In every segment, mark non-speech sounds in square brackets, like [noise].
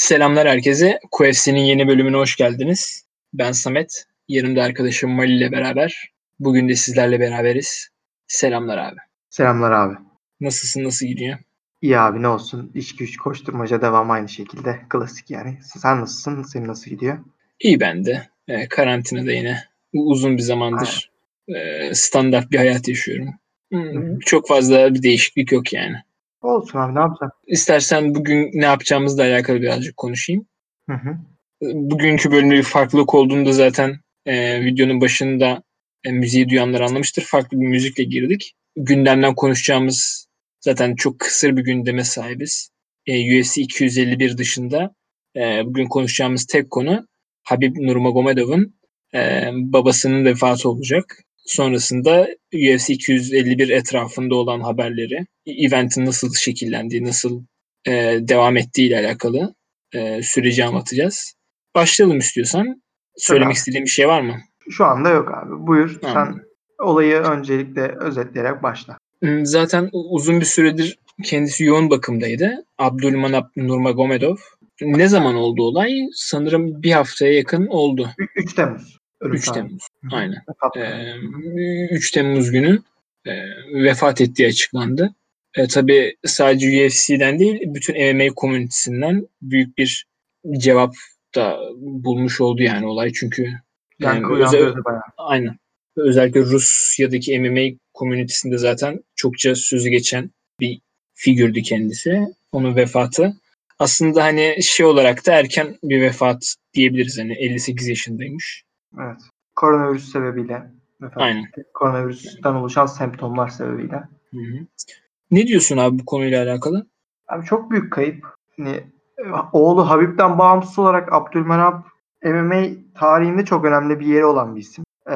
Selamlar herkese. QFC'nin yeni bölümüne hoş geldiniz. Ben Samet. Yanımda arkadaşım Mali ile beraber. Bugün de sizlerle beraberiz. Selamlar abi. Selamlar abi. Nasılsın, nasıl gidiyor? İyi abi ne olsun. İş güç koşturmaca devam aynı şekilde. Klasik yani. Sen nasılsın? Senin nasıl gidiyor? İyi ben de. Ee, karantinada yine uzun bir zamandır e, standart bir hayat yaşıyorum. Hmm, çok fazla bir değişiklik yok yani. Olsun abi ne yapacaksın? İstersen bugün ne yapacağımızla alakalı birazcık konuşayım. Hı hı. Bugünkü bölümde bir farklılık olduğunda zaten e, videonun başında e, müziği duyanlar anlamıştır. Farklı bir müzikle girdik. Gündemden konuşacağımız zaten çok kısır bir gündeme sahibiz. E, UFC 251 dışında e, bugün konuşacağımız tek konu Habib Nurmagomedov'un e, babasının vefatı olacak. Sonrasında UFC 251 etrafında olan haberleri, eventin nasıl şekillendiği, nasıl e, devam ettiği ile alakalı e, süreci anlatacağız. Başlayalım istiyorsan. Söylemek Tabii. istediğin bir şey var mı? Şu anda yok abi. Buyur Tamam. sen olayı öncelikle özetleyerek başla. Hmm, Zaten uzun bir süredir kendisi yoğun bakımdaydı. Abdülmanap Nurmagomedov. Ne zaman oldu olay? Sanırım bir haftaya yakın oldu. Ü- 3 Temmuz. Ölüm 3 tarihi. Temmuz. Hı hı. Aynen. Ee, tarihi. 3 Temmuz günü e, vefat ettiği açıklandı. E, tabii sadece UFC'den değil, bütün MMA komünitesinden büyük bir cevap da bulmuş oldu yani olay. Çünkü Yankı yani özel- uyandırdı bayağı. aynen. Özellikle Rusya'daki MMA komünitesinde zaten çokça sözü geçen bir figürdü kendisi. Onun vefatı. Aslında hani şey olarak da erken bir vefat diyebiliriz. Hani 58 yaşındaymış. Evet. Koronavirüs sebebiyle vefat Aynen. Koronavirüsten oluşan semptomlar sebebiyle. Hı hı. Ne diyorsun abi bu konuyla alakalı? Abi çok büyük kayıp. Hani e, oğlu Habib'den bağımsız olarak Abdülmenap MMA tarihinde çok önemli bir yeri olan bir isim. Ee,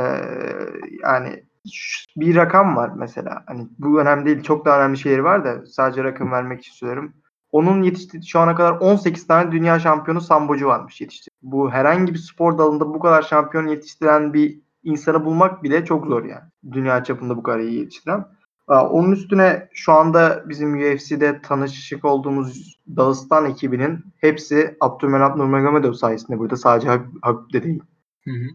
yani bir rakam var mesela. Hani bu önemli değil. Çok daha önemli şeyleri var da sadece rakam vermek için söylüyorum. Onun yetiştirdiği şu ana kadar 18 tane dünya şampiyonu sambocu varmış yetişti. Bu herhangi bir spor dalında bu kadar şampiyon yetiştiren bir insanı bulmak bile çok zor yani. Dünya çapında bu kadar iyi yetiştiren. Onun üstüne şu anda bizim UFC'de tanışık olduğumuz Dağıstan ekibinin hepsi Abdülmenap Nurmagomedov sayesinde burada. Sadece Habib, Habib de değil. Hı hı.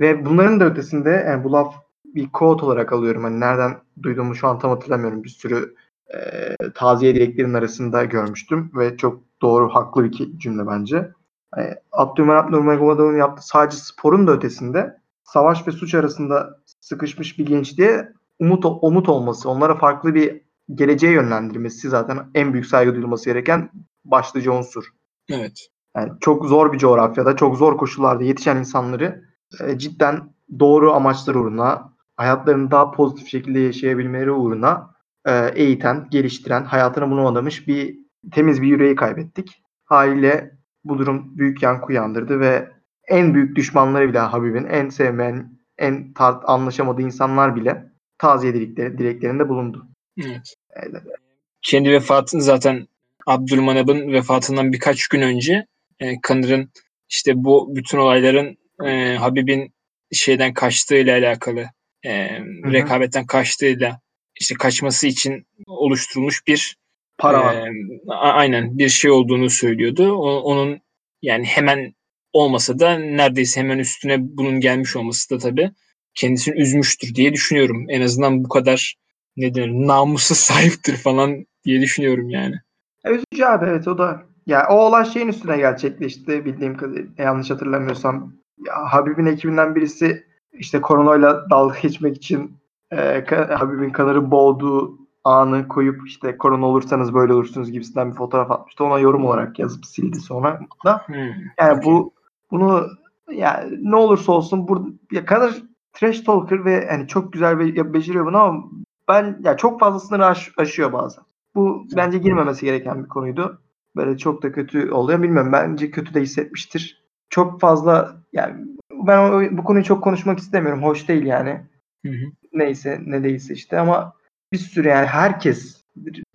Ve bunların da ötesinde yani bu laf bir quote olarak alıyorum. Hani nereden duyduğumu şu an tam hatırlamıyorum. Bir sürü e, taziye dileklerin arasında görmüştüm ve çok doğru, haklı bir cümle bence. Yani Abdülmenap Nurmagomedov'un yaptığı sadece sporun da ötesinde savaş ve suç arasında sıkışmış bir gençliğe umut umut olması, onlara farklı bir geleceğe yönlendirmesi zaten en büyük saygı duyulması gereken başlıca unsur. Evet. Yani çok zor bir coğrafyada, çok zor koşullarda yetişen insanları e, cidden doğru amaçlar uğruna, hayatlarını daha pozitif şekilde yaşayabilmeleri uğruna e, eğiten, geliştiren, hayatına bunu adamış bir temiz bir yüreği kaybettik. Haliyle bu durum büyük yankı uyandırdı ve en büyük düşmanları bile Habib'in, en sevmeyen, en tart anlaşamadığı insanlar bile taziye dilekleri, dileklerinde bulundu. Evet. Evet. Kendi vefatını zaten Abdülmanap'ın vefatından birkaç gün önce e, Kanır'ın işte bu bütün olayların e, Habib'in şeyden kaçtığıyla alakalı e, rekabetten kaçtığıyla işte kaçması için oluşturulmuş bir Para e, aynen bir şey olduğunu söylüyordu. O- onun yani hemen olmasa da neredeyse hemen üstüne bunun gelmiş olması da tabii kendisini üzmüştür diye düşünüyorum. En azından bu kadar ne denir namusa [laughs] sahiptir falan diye düşünüyorum yani. Ya Üzücü abi evet o da. Ya o olay şeyin üstüne gerçekleşti bildiğim kadarıyla yanlış hatırlamıyorsam. Ya Habib'in ekibinden birisi işte koronayla dalga geçmek için e, Habib'in kanarı boğduğu anı koyup işte korona olursanız böyle olursunuz gibisinden bir fotoğraf atmıştı. Ona yorum olarak yazıp sildi sonra da. Hmm, Yani bu bunu yani ne olursa olsun burada ya kadar trash talker ve hani çok güzel ya- beceriyor bunu ama ben ya çok fazla sınırı aş- aşıyor bazen. Bu bence girmemesi gereken bir konuydu. Böyle çok da kötü oluyor. Bilmiyorum bence kötü de hissetmiştir. Çok fazla yani ben bu konuyu çok konuşmak istemiyorum. Hoş değil yani. Hı hı. Neyse ne değilse işte ama bir sürü yani herkes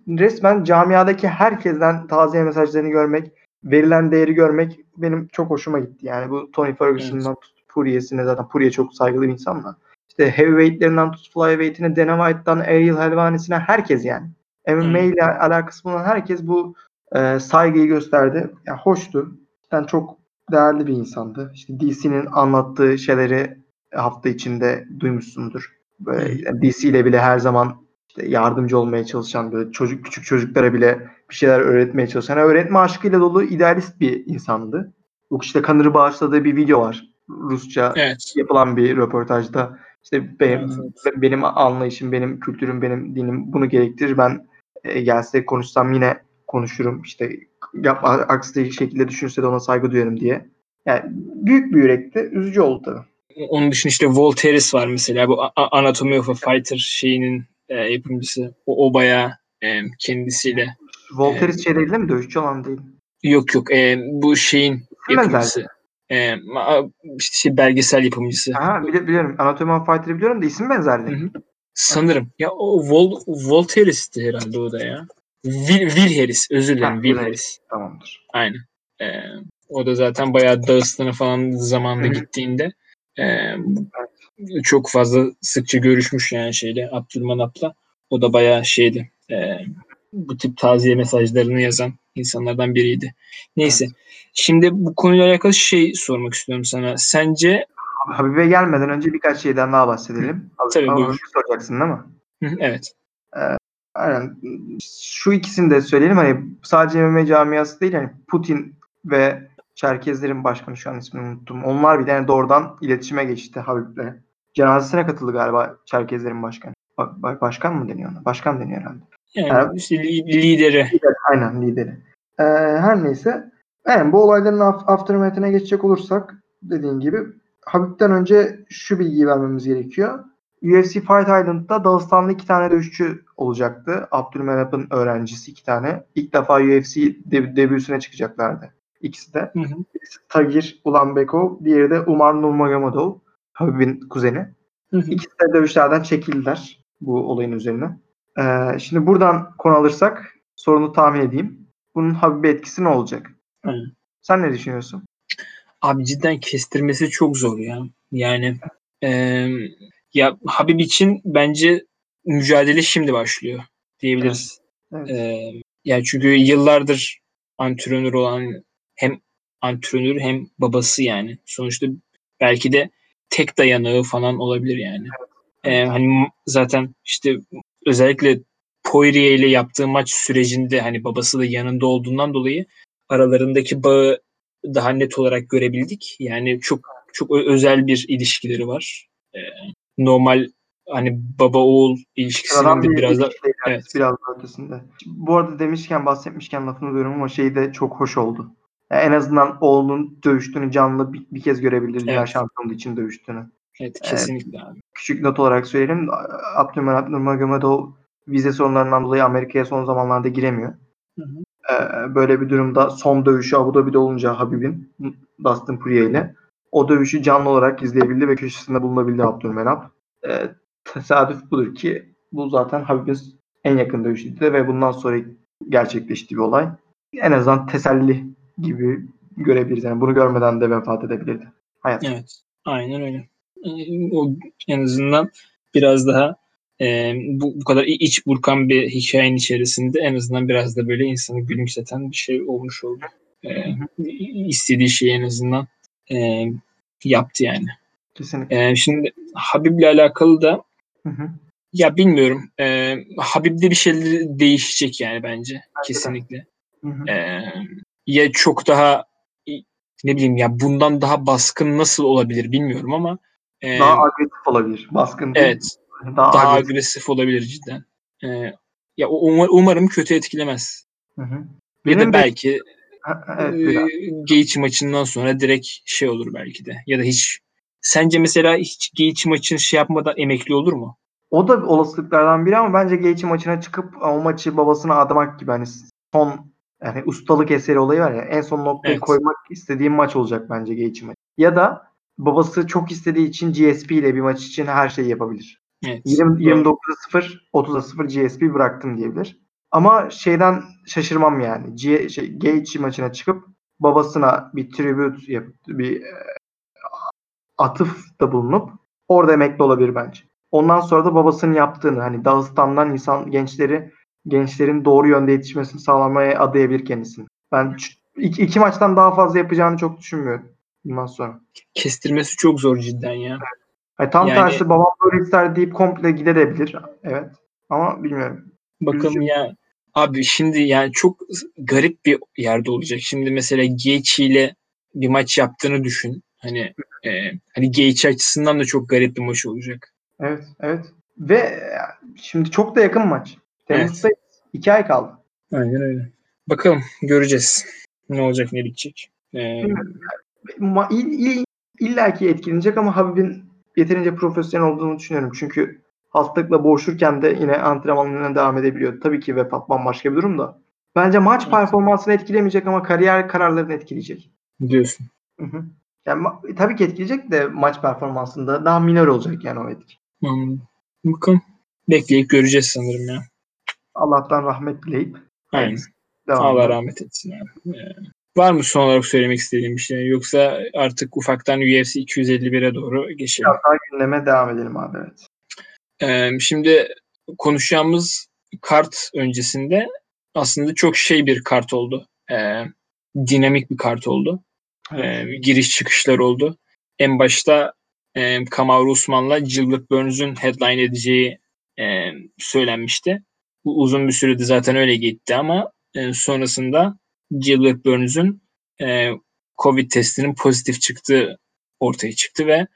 resmen camiadaki herkesten taziye mesajlarını görmek, verilen değeri görmek benim çok hoşuma gitti. Yani bu Tony Ferguson'dan tut Poirier'sine zaten Poirier çok saygılı bir insan da. İşte heavyweight'lerinden tut flyweight'ine, Dana White'dan Ariel Helvani'sine herkes yani. MMA ile alakası bulunan herkes bu e, saygıyı gösterdi. Ya hoştu. Yani çok değerli bir insandı. İşte DC'nin anlattığı şeyleri hafta içinde duymuşsundur. Böyle DC ile bile her zaman işte yardımcı olmaya çalışan böyle çocuk küçük çocuklara bile bir şeyler öğretmeye çalışan, yani öğretme aşkıyla dolu idealist bir insandı. Bu işte kanırı bağışladığı bir video var. Rusça Evet. yapılan bir röportajda işte benim, Evet. benim anlayışım, benim kültürüm, benim dinim bunu gerektirir. Ben e, gelse konuşsam yine konuşurum. İşte yapma, aksi şekilde düşünürse de ona saygı duyarım diye. Yani büyük bir yürekti. Üzücü oldu tabii. Onun dışında işte Voltaire's var mesela. Bu A- A- Anatomy of a Fighter şeyinin e, yapımcısı. O, o bayağı e, kendisiyle. Voltaire Evet. şey değil mi? Dövüşçü olan değil. Yok yok. e, bu şeyin yapımcısı. E, işte şey, belgesel yapımcısı. Ha, bili- biliyorum. Anatomy of Fighter'ı biliyorum da isim benzerliği. Hı hı. Sanırım. Ya o Vol Voltaire'sti herhalde o da ya. Will, Will Harris. Özür dilerim. Ha, Will Harris. Tamamdır. Aynen. Ee, o da zaten bayağı Dağıstan'a falan zamanında gittiğinde e, çok fazla sıkça görüşmüş yani şeyle Abdülmanap'la. O da bayağı şeydi. e, bu tip taziye mesajlarını yazan insanlardan biriydi. Neyse. Şimdi bu konuyla alakalı şey sormak istiyorum sana. Sence Abi, Habibe gelmeden önce birkaç şeyden daha bahsedelim. Abi, Tabii, ama buyur. Soracaksın değil mi? Hı evet. Aynen. Şu ikisini de söyleyelim. Hani sadece MMA camiası değil hani Putin ve Çerkezlerin başkanı şu an ismini unuttum. Onlar bir tane doğrudan iletişime geçti Habib'le. Cenazesine katıldı galiba Çerkezlerin başkanı. Ba- ba- başkan mı deniyor ona? Başkan deniyor herhalde. Yani Evet. işte li- lideri. Aynen lideri. Ee, her neyse. Yani bu olayların af- aftermath'ine geçecek olursak dediğin gibi Habib'den önce şu bilgiyi vermemiz gerekiyor. UFC Fight Island'da Dağıstanlı iki tane dövüşçü olacaktı. Abdülmenap'ın öğrencisi iki tane. İlk defa UFC deb- debüsüne çıkacaklardı. İkisi de. Hı hı. Birisi Tagir Ulanbekov, diğeri de Umar Nurmagomedov. Habib'in kuzeni. Hı hı. İkisi de dövüşlerden çekildiler bu olayın üzerine. Ee, şimdi buradan konu alırsak sorunu tahmin edeyim. Bunun Habib'e etkisi ne olacak? Hı. Sen ne düşünüyorsun? Abi cidden kestirmesi çok zor ya. Yani e, ya Habib için bence mücadele şimdi başlıyor diyebiliriz. Evet. E, yani çünkü yıllardır antrenör olan hem antrenör hem babası yani. Sonuçta belki de tek dayanağı falan olabilir yani. E, hani zaten işte özellikle Poirier ile yaptığı maç sürecinde hani babası da yanında olduğundan dolayı aralarındaki bağı daha net olarak görebildik. Yani çok çok özel bir ilişkileri var. Ee, normal hani baba oğul ilişkisinin bir biraz da evet, biraz da ötesinde. Bu arada demişken bahsetmişken lafını bölüyorum ama şey de çok hoş oldu. Yani en azından oğlunun dövüştüğünü canlı bir, bir kez görebildi. Dünya Evet. şampiyonluğu için dövüştüğünü. evet kesinlikle abi. Küçük not olarak söyleyelim. Abdülmenap Nurmagomedov vize sorunlarından dolayı Amerika'ya son zamanlarda giremiyor. Hı hı. Ee, böyle bir durumda son dövüşü Abu Dhabi'de olunca Habib'in Dustin Poirier ile o dövüşü canlı olarak izleyebildi ve köşesinde bulunabildi Abdülmenap. Ee, tesadüf budur ki bu zaten Habib'in en yakın dövüşüydü ve bundan sonra gerçekleşti bir olay. En azından teselli gibi görebiliriz. Yani bunu görmeden de vefat edebilirdi. Hayat. Evet. Aynen öyle. Ee, O en azından biraz daha e, bu, bu kadar iç burkan bir hikayenin içerisinde en azından biraz da böyle insanı gülümseten bir şey olmuş oldu. Ee, istediği şeyi en azından e, yaptı yani. Kesinlikle. Ee, şimdi Habib'le alakalı da Hı hı. ya bilmiyorum. E, Habib'de bir şeyler değişecek yani bence. Kesinlikle. Hı hı. Ee, ya çok daha ne bileyim ya bundan daha baskın nasıl olabilir bilmiyorum ama e, Daha agresif olabilir. Baskın değil. evet Daha, daha agresif. agresif olabilir cidden. Ee, ya umar- umarım kötü etkilemez. Hı hı. Ya da de- belki Ha, evet, e, Gaethje maçından sonra direkt şey olur belki de. Ya da hiç sence mesela hiç Gaethje maçını şey yapmadan emekli olur mu? O da olasılıklardan biri ama bence Gaethje maçına çıkıp o maçı babasına adamak gibi hani son yani ustalık eseri olayı var ya en son noktayı Evet. koymak istediğim maç olacak bence Gaethje maçı. Ya da babası çok istediği için GSP ile bir maç için her şeyi yapabilir. Evet. 20, doğru. 29'a 0, 30'a 0 GSP bıraktım diyebilir. Ama şeyden şaşırmam yani. G, şey, Gaethje maçına çıkıp babasına bir tribute yapıp bir e, atıfta bulunup orada emekli olabilir bence. Ondan sonra da babasının yaptığını hani Dağıstan'dan insan gençleri gençlerin doğru yönde yetişmesini sağlamaya adayabilir kendisini. Ben iki, iki maçtan daha fazla yapacağını çok düşünmüyorum bundan sonra. Kestirmesi çok zor cidden ya. Yani tam Yani- tersi babam böyle ister deyip komple gidebilir. Evet. Ama bilmiyorum. Bakalım Üzücü. ya. Abi şimdi yani çok garip bir yerde olacak. Şimdi mesela Gaethje ile bir maç yaptığını düşün. Hani e, hani Gaethje açısından da çok garip bir maç olacak. Evet. Evet. Ve e, şimdi çok da yakın maç. Temmuz'da iki ay kaldı. Aynen öyle. Bakalım göreceğiz. Ne olacak ne bitecek. E, Ma- il, il, illa ki etkilenecek ama Habib'in yeterince profesyonel olduğunu düşünüyorum. Çünkü hastalıkla boğuşurken de yine antrenmanlarına devam edebiliyor. Tabii ki vefat bambaşka bir durum da. Bence maç Evet. performansını etkilemeyecek ama kariyer kararlarını etkileyecek. diyorsun. Hı hı. Yani ma- tabii ki etkileyecek de maç performansında daha minor olacak yani o etki. Anladım. Bakalım. Bekleyip göreceğiz sanırım ya. Allah'tan rahmet dileyip Aynen. devam Allah rahmet etsin abi. Ee, var mı son olarak söylemek istediğin bir şey? Yoksa artık ufaktan UFC 251'e doğru geçelim. Biraz daha gündeme devam edelim abi evet. Ee, şimdi konuşacağımız kart öncesinde aslında çok şey bir kart oldu. Ee, dinamik bir kart oldu. Ee, giriş çıkışlar oldu. En başta e, Kamaru Usman'la Gilbert Burns'un headline edeceği e, söylenmişti. Bu uzun bir sürede zaten öyle gitti ama e, sonrasında Gilbert Burns'un e, Covid testinin pozitif çıktığı ortaya çıktı ve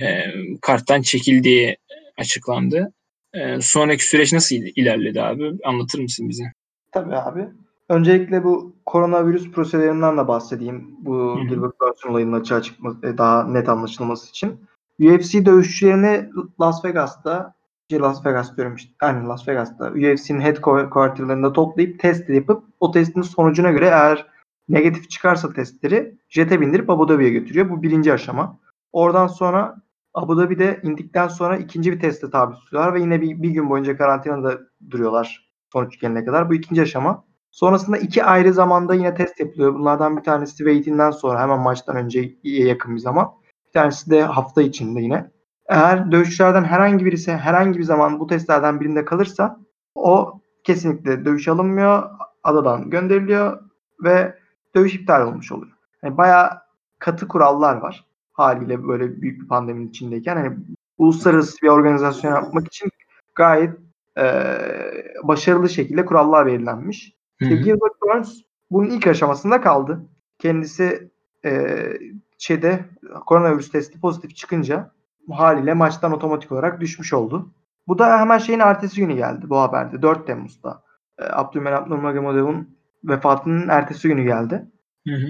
e, karttan çekildiği açıklandı. E, sonraki süreç nasıl il- ilerledi abi? Anlatır mısın bize? Tabii abi. Öncelikle bu koronavirüs prosedürlerinden de bahsedeyim. Bu. Gilbert Burns olayının açığa çıkması, e, daha net anlaşılması için. UFC dövüşçülerini Las Vegas'ta, Las Vegas diyorum aynen Las Vegas'ta UFC'nin headquarterlarında toplayıp test yapıp o testin sonucuna göre eğer negatif çıkarsa testleri jete bindirip Abu Dhabi'ye götürüyor. Bu birinci aşama. Oradan sonra Abu Dhabi'de indikten sonra ikinci bir teste tabi tutuyorlar ve yine bir, bir gün boyunca karantinada duruyorlar sonuç gelene kadar. Bu ikinci aşama. Sonrasında iki ayrı zamanda yine test yapılıyor. Bunlardan bir tanesi weight'inden sonra hemen maçtan önce yakın bir zaman. Bir tanesi de hafta içinde yine. Eğer dövüşçülerden herhangi birisi herhangi bir zaman bu testlerden birinde kalırsa o kesinlikle dövüş alınmıyor, adadan gönderiliyor ve dövüş iptal olmuş oluyor. Yani bayağı katı kurallar var haliyle böyle büyük bir pandeminin içindeyken. Hani uluslararası bir organizasyon yapmak için gayet eee, başarılı şekilde kurallar belirlenmiş. İşte. Gilbert Burns bunun ilk aşamasında kaldı. Kendisi eee şeyde koronavirüs testi pozitif çıkınca haliyle maçtan otomatik olarak düşmüş oldu. Bu da hemen şeyin ertesi günü geldi bu haberde. 4 Temmuz'da. E, Abdülmenap Nurmagomedov'un vefatının ertesi günü geldi. Hı hı.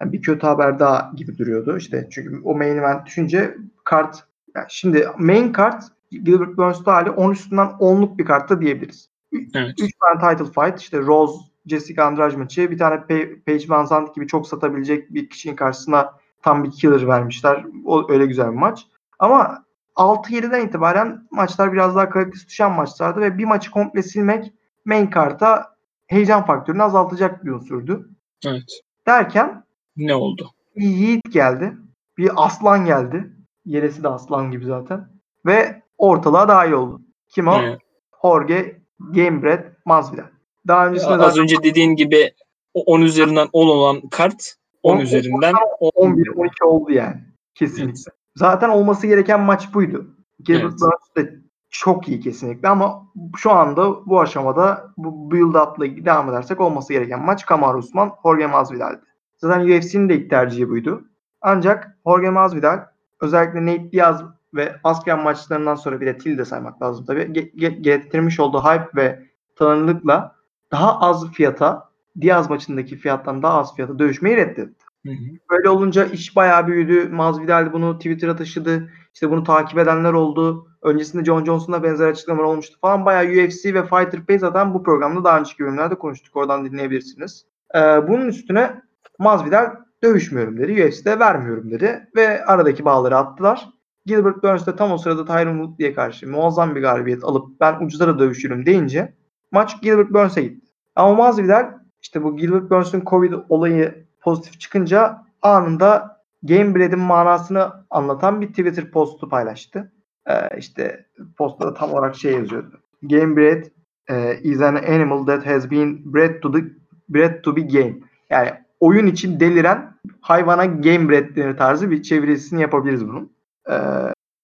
Yani bir kötü haber daha gibi duruyordu işte. Çünkü o main event düşünce kart yani şimdi main kart Gilbert Burns'ta hali 10 üstünden 10'luk bir kartta diyebiliriz. Evet. 3 tane title fight işte Rose, Jessica Andrade maçı bir tane Pa- Paige Van Zandt gibi çok satabilecek bir kişinin karşısına tam bir killer vermişler. O öyle güzel bir maç. Ama 6-7'den itibaren maçlar biraz daha kalitesi düşen maçlardı ve bir maçı komple silmek main karta heyecan faktörünü azaltacak bir unsurdu. Evet. Derken Ne oldu? bir yiğit geldi. Bir aslan geldi. Yeresi de aslan gibi zaten. Ve ortalığa dahil oldu. Kim o? Evet. Jorge Gamebred Masvidal. Daha öncesinde Az zaten önce dediğin gibi o 10 üzerinden 10 olan kart 10 On- üzerinden 10. 11-12 oldu yani. Kesinlikle. Zaten olması gereken maç buydu. Gilbert Evet. Burns de çok iyi kesinlikle ama şu anda bu aşamada bu build up'la devam edersek olması gereken maç Kamaru Usman, Jorge Masvidal'di. Zaten UFC'nin de ilk tercihi buydu. Ancak Jorge Masvidal özellikle Nate Diaz ve Askren maçlarından sonra bir de Till de saymak lazım tabii. Ge- ge- getirmiş olduğu hype ve tanınırlıkla daha az fiyata Diaz maçındaki fiyattan daha az fiyata dövüşmeyi reddetti. Hı. Böyle olunca iş bayağı büyüdü. Masvidal bunu Twitter'a taşıdı. İşte bunu takip edenler oldu. Öncesinde John Johnson'da benzer açıklamalar olmuştu falan. Bayağı UFC ve Fighter Pay zaten bu programda daha önceki bölümlerde konuştuk. Oradan dinleyebilirsiniz. Ee, bunun üstüne Masvidal dövüşmüyorum dedi. UFC'de vermiyorum dedi. Ve aradaki bağları attılar. Gilbert Burns de tam o sırada Tyron Woodley'e karşı muazzam bir galibiyet alıp ben ucuza da dövüşürüm deyince maç Gilbert Burns'e gitti. Ama Masvidal işte bu Gilbert Burns'ün Covid olayı pozitif çıkınca anında Gamebred'in manasını anlatan bir Twitter postu paylaştı. Ee, işte postta tam olarak şey yazıyordu. Gamebred e, is an animal that has been bred to the bred to be game. Yani oyun için deliren hayvana game denir tarzı bir çevirisini yapabiliriz bunun. E,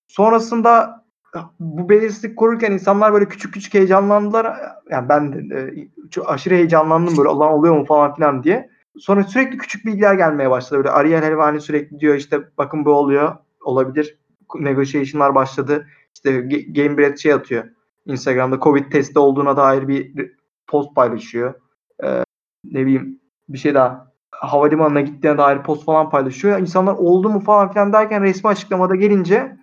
sonrasında bu belirsizlik korurken insanlar böyle küçük küçük heyecanlandılar. Yani ben de e, aşırı heyecanlandım böyle Allah oluyor mu falan filan diye. Sonra sürekli küçük bilgiler gelmeye başladı. Böyle Ariel Helvani sürekli diyor işte bakın bu oluyor. Olabilir. Negotiation'lar başladı. İşte Ga- Gamebred şey atıyor. Instagram'da Covid testi olduğuna dair bir post paylaşıyor. Ee, ne bileyim bir şey daha. Havalimanına gittiğine dair post falan paylaşıyor. İnsanlar oldu mu falan filan derken resmi açıklamada gelince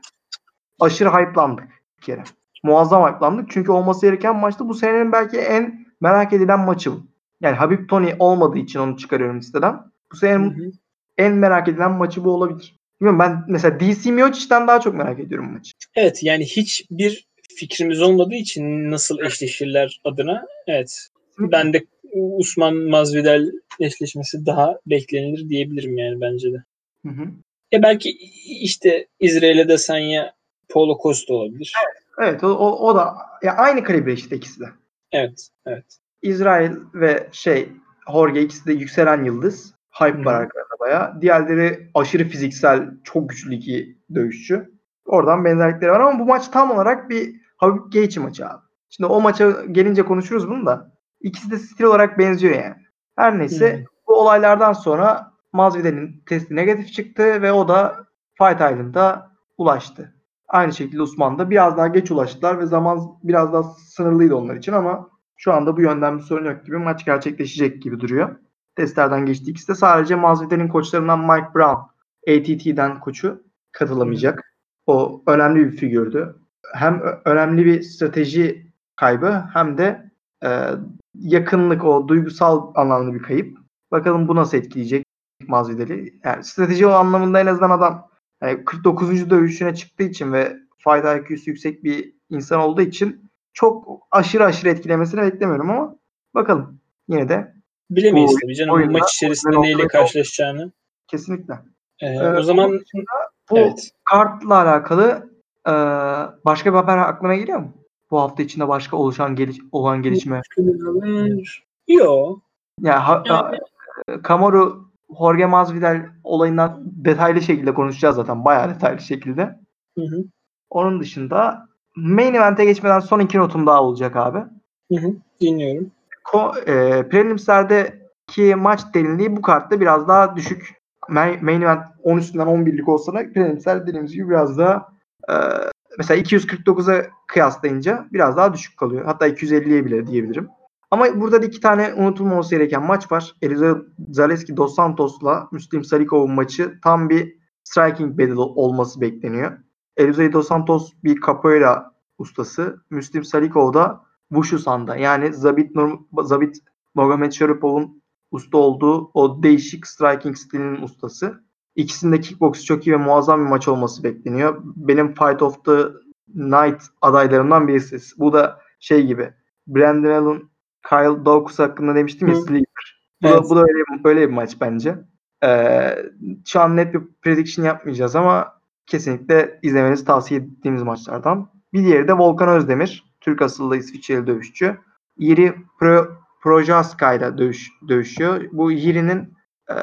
aşırı hype'landık bir kere. Muazzam hype'landık. Çünkü olması gereken maçtı. Bu senenin belki en merak edilen maçı bu. Yani Habib Tony olmadığı için onu çıkarıyorum listeden. Bu Hı senenin hı. en merak edilen maçı bu olabilir. Bilmiyorum ben mesela DC Miocic'ten daha çok merak ediyorum bu maçı. Evet yani hiçbir fikrimiz olmadığı için nasıl eşleşirler adına evet ben de Usman Masvidal eşleşmesi daha beklenilir diyebilirim yani bence de. Hı hı. Ya belki işte İsrail'e desen ya Paulo Costa olabilir. Evet o, o, o da ya aynı kalibre işte ikisi de. Evet, evet. İsrail ve şey Jorge ikisi de yükselen yıldız. Hype Hı. var arkalarında bayağı. Diğerleri aşırı fiziksel, çok güçlü iki dövüşçü. Oradan benzerlikleri var ama bu maç tam olarak bir Habib Gaethje maçı abi. Şimdi o maça gelince konuşuruz bunu da. İkisi de stil olarak benziyor yani. Her neyse Hı. bu olaylardan sonra Masvidal'in testi negatif çıktı ve o da Fight Island'a ulaştı. Aynı şekilde Usman da biraz daha geç ulaştılar ve zaman biraz daha sınırlıydı onlar için ama şu anda bu yönden bir sorun yok gibi maç gerçekleşecek gibi duruyor. Testlerden geçti ikisi de. Sadece Masvidal'in koçlarından Mike Brown, ATT'den koçu katılamayacak. O önemli bir figürdü. Hem önemli bir strateji kaybı hem de e, yakınlık o duygusal anlamda bir kayıp. Bakalım bu nasıl etkileyecek Masvidal'i. Yani strateji o anlamında en azından adam yani 49. dövüşüne çıktığı için ve fayda IQ'su yüksek bir insan olduğu için çok aşırı aşırı etkilemesini beklemiyorum ama bakalım yine de Bilemeyiz tabii canım oyunda- maç içerisinde neyle karşılaşacağını. kesinlikle. Ee, Ee, o zaman bu evet. kartla alakalı e, başka bir haber aklına geliyor mu? Bu hafta içinde başka oluşan geliş, olan gelişme. Yo. Ya ha, Yani- e, Kamaru Jorge Masvidal olayından detaylı şekilde konuşacağız zaten. Bayağı detaylı şekilde. Hı hı. Onun dışında main event'e geçmeden son iki notum daha olacak abi. Hı hı. Dinliyorum. Ko, e, preliminslerdeki maç derinliği bu kartta biraz daha düşük. Main, main event 10 üstünden 11'lik olsa da preliminser dediğimiz gibi biraz daha e, mesela 249'a kıyaslayınca biraz daha düşük kalıyor. Hatta 250'ye bile diyebilirim. Ama burada da iki tane unutulmaması gereken maç var. Eliza Zaleski Dos Santos'la Müslim Salikov'un maçı tam bir striking battle olması bekleniyor. Eliza Dos Santos bir capoeira ustası. Müslim Salikov da Wushu Sanda yani Zabit, Nur, Zabit Magomed Sharipov'un usta olduğu o değişik striking stilinin ustası. İkisinin de kickboxu çok iyi ve muazzam bir maç olması bekleniyor. Benim Fight of the Night adaylarımdan birisi. Bu da şey gibi. Brandon Allen, Kyle Dawkins hakkında demiştim ya. Sleeper. Bu da, Evet. bu da öyle, öyle bir maç bence. Ee, şu an net bir prediction yapmayacağız ama kesinlikle izlemenizi tavsiye ettiğimiz maçlardan. Bir diğeri de Volkan Özdemir. Türk asıllı İsviçreli dövüşçü. Yiri Pro, Projaska ile dövüş, dövüşüyor. Bu Yiri'nin e,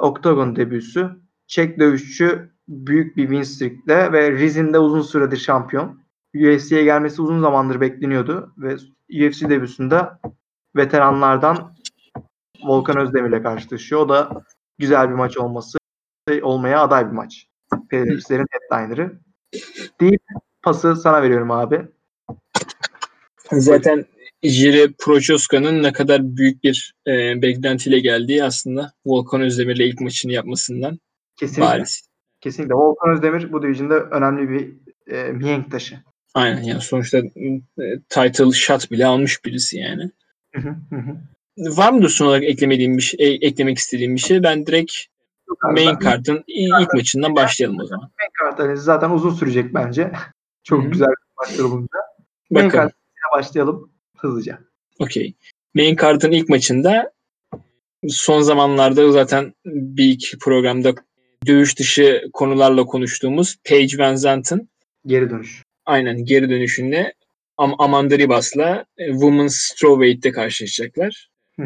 Octagon debüsü. Çek dövüşçü büyük bir win streak'le ve Rizin'de uzun süredir şampiyon. UFC'ye gelmesi uzun zamandır bekleniyordu ve UFC debüsünde veteranlardan Volkan Özdemir'le karşılaşıyor. O da güzel bir maç olması olmaya aday bir maç. Preliminlerin headliner'ı. Deyip pası sana veriyorum abi. Zaten Jiri Prochoska'nın ne kadar büyük bir e, beklentiyle geldiği aslında Volkan Özdemir'le ilk maçını yapmasından Kesinlikle. bariz. Kesinlikle. Volkan Özdemir bu division'da önemli bir e, mihenk taşı. Aynen yani sonuçta e, title shot bile almış birisi yani. Hı hı, hı. Var mıdır son olarak eklemediğim bir şey, e, eklemek istediğim bir şey? Ben direkt main kartın ilk maçından başlayalım o zaman. main kart analizi zaten uzun sürecek bence. [laughs] Çok Hı hı. güzel maçlar olunca. Main Bakalım. kartına başlayalım hızlıca. Okey. Main kartın ilk maçında son zamanlarda zaten bir iki programda dövüş dışı konularla konuştuğumuz Paige Van Zant'ın Geri dönüş. aynen geri dönüşünde Am Amanda Ribas'la e, Women's Strawweight'te karşılaşacaklar. Hı.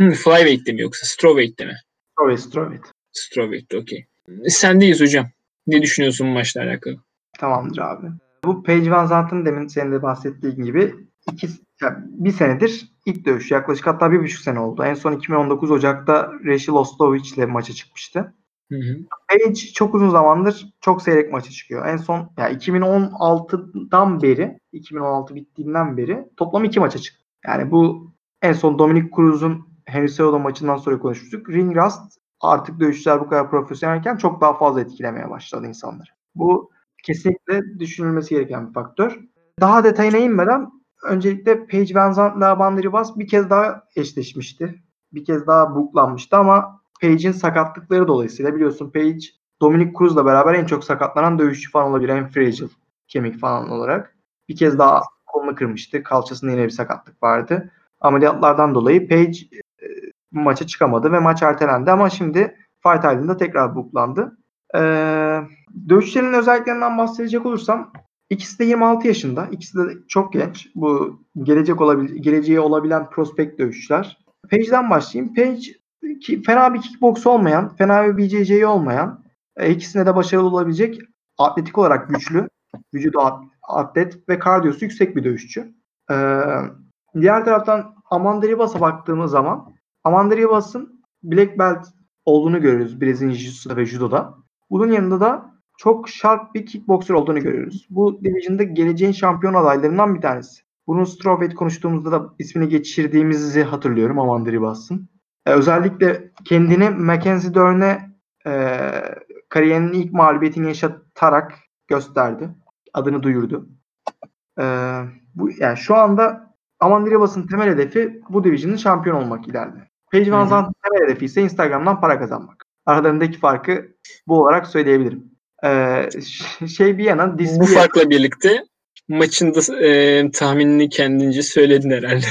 Hı, Flyweight'te mi yoksa Strawweight'te mi? Strawweight, Strawweight. Strawweight'te okey. Sendeyiz hocam. Ne düşünüyorsun bu maçla alakalı? Tamamdır abi. Bu Paige Van Zant'ın demin senin de bahsettiğin gibi iki, yani bir senedir ilk dövüş. Yaklaşık hatta bir buçuk sene oldu. En son 2019 Ocak'ta Rachel Ostovich ile maça çıkmıştı. Hı hı. Paige çok uzun zamandır çok seyrek maça çıkıyor. En son ya 2016'dan beri 2016 bittiğinden beri toplam iki maça çıktı. Yani bu en son Dominic Cruz'un Henry Cejudo maçından sonra konuşmuştuk. Ring rust artık dövüşçüler bu kadar profesyonelken çok daha fazla etkilemeye başladı insanları. Bu kesinlikle düşünülmesi gereken bir faktör. Daha detayına inmeden öncelikle Paige Van Zant'la Amanda Ribas bir kez daha eşleşmişti. Bir kez daha buklanmıştı ama Paige'in sakatlıkları dolayısıyla biliyorsun Paige Dominic Cruz'la beraber en çok sakatlanan dövüşçü falan olabilir. En fragile kemik falan olarak. Bir kez daha kolunu kırmıştı. Kalçasında yine bir sakatlık vardı. Ameliyatlardan dolayı Paige e, maça çıkamadı ve maç ertelendi ama şimdi Fight Island'da tekrar buklandı. Ee, dövüşçülerin özelliklerinden bahsedecek olursam ikisi de 26 yaşında. İkisi de çok genç. Bu gelecek olabil geleceği olabilen prospekt dövüşçüler. Paige'den başlayayım. Paige ki, fena bir kickbox olmayan, fena bir BJJ olmayan, e, ikisine de başarılı olabilecek atletik olarak güçlü, vücudu at- atlet ve kardiyosu yüksek bir dövüşçü. Ee, diğer taraftan Amanda Ribas'a baktığımız zaman Amanda Ribas'ın black belt olduğunu görüyoruz Brezilya Jiu-Jitsu'da ve Judo'da. Bunun yanında da çok sharp bir kickboxer olduğunu görüyoruz. Bu division'da geleceğin şampiyon adaylarından bir tanesi. Bunun strawweight konuştuğumuzda da ismini geçirdiğimizi hatırlıyorum Amanda Ribas'ın. Ee, özellikle kendini Mackenzie Dern'e e, kariyerinin ilk mağlubiyetini yaşatarak gösterdi. Adını duyurdu. Ee, bu yani şu anda Amanda Ribas'ın temel hedefi bu division'ın şampiyon olmak ileride. Paige Hı Van hı. Zant'ın temel hedefi ise Instagram'dan para kazanmak. Aralarındaki farkı bu olarak söyleyebilirim. Ee, şey bir yana, diz Bu bir yana. farkla birlikte maçın da e, tahminini kendince söyledin herhalde.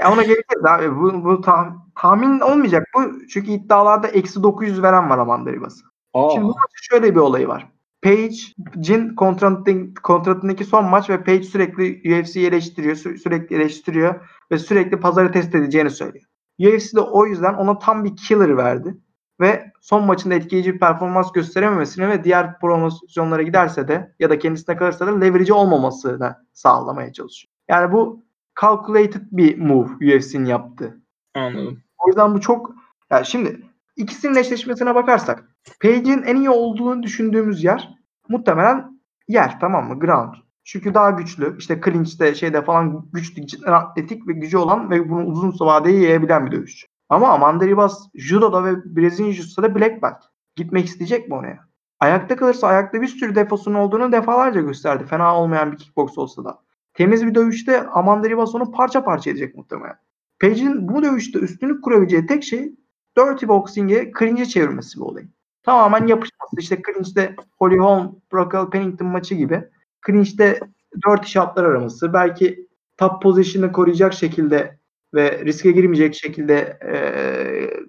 Ya [laughs] ona geleceğiz abi. Bu, bu tah- tahmin olmayacak bu. Çünkü iddialarda eksi 900 veren var Amanda Ribas'a. Aa, Şimdi bu şöyle bir olayı var. Page'in kontratın, kontratındaki son maç ve Page sürekli UFC'yi eleştiriyor, sü- sürekli eleştiriyor ve sürekli pazarı test edeceğini söylüyor. UFC de o yüzden ona tam bir killer verdi ve son maçında etkileyici bir performans gösterememesini ve diğer promosyonlara giderse de ya da kendisine kalırsa da leverage'i olmamasını sağlamaya çalışıyor. Yani bu calculated bir move UFC'nin yaptığı. anladım. O yüzden bu çok yani şimdi ikisinin eşleşmesine bakarsak Page'in en iyi olduğunu düşündüğümüz yer muhtemelen yer tamam mı? Ground. Çünkü daha güçlü. işte clinch'te şeyde falan güçlü, atletik ve gücü olan ve bunu uzun vadeye yayabilen bir dövüşçü. Ama Amanda Ribas Judo'da ve Brezilya Jiu-Jitsu'da Black Belt. Gitmek isteyecek mi oraya? Ayakta kalırsa ayakta bir sürü defosunun olduğunu defalarca gösterdi. Fena olmayan bir kickbox olsa da. Temiz bir dövüşte Amanda Ribas onu parça parça edecek muhtemelen. Page'in bu dövüşte üstünlük kurabileceği tek şey dirty boxing'e clinch'e çevirmesi bu olayı. Tamamen yapışması. İşte clinch'te Holly Holm, Brockle Pennington maçı gibi. Clinch'te dirty shotlar araması. Belki top position'ı koruyacak şekilde ve riske girmeyecek şekilde eee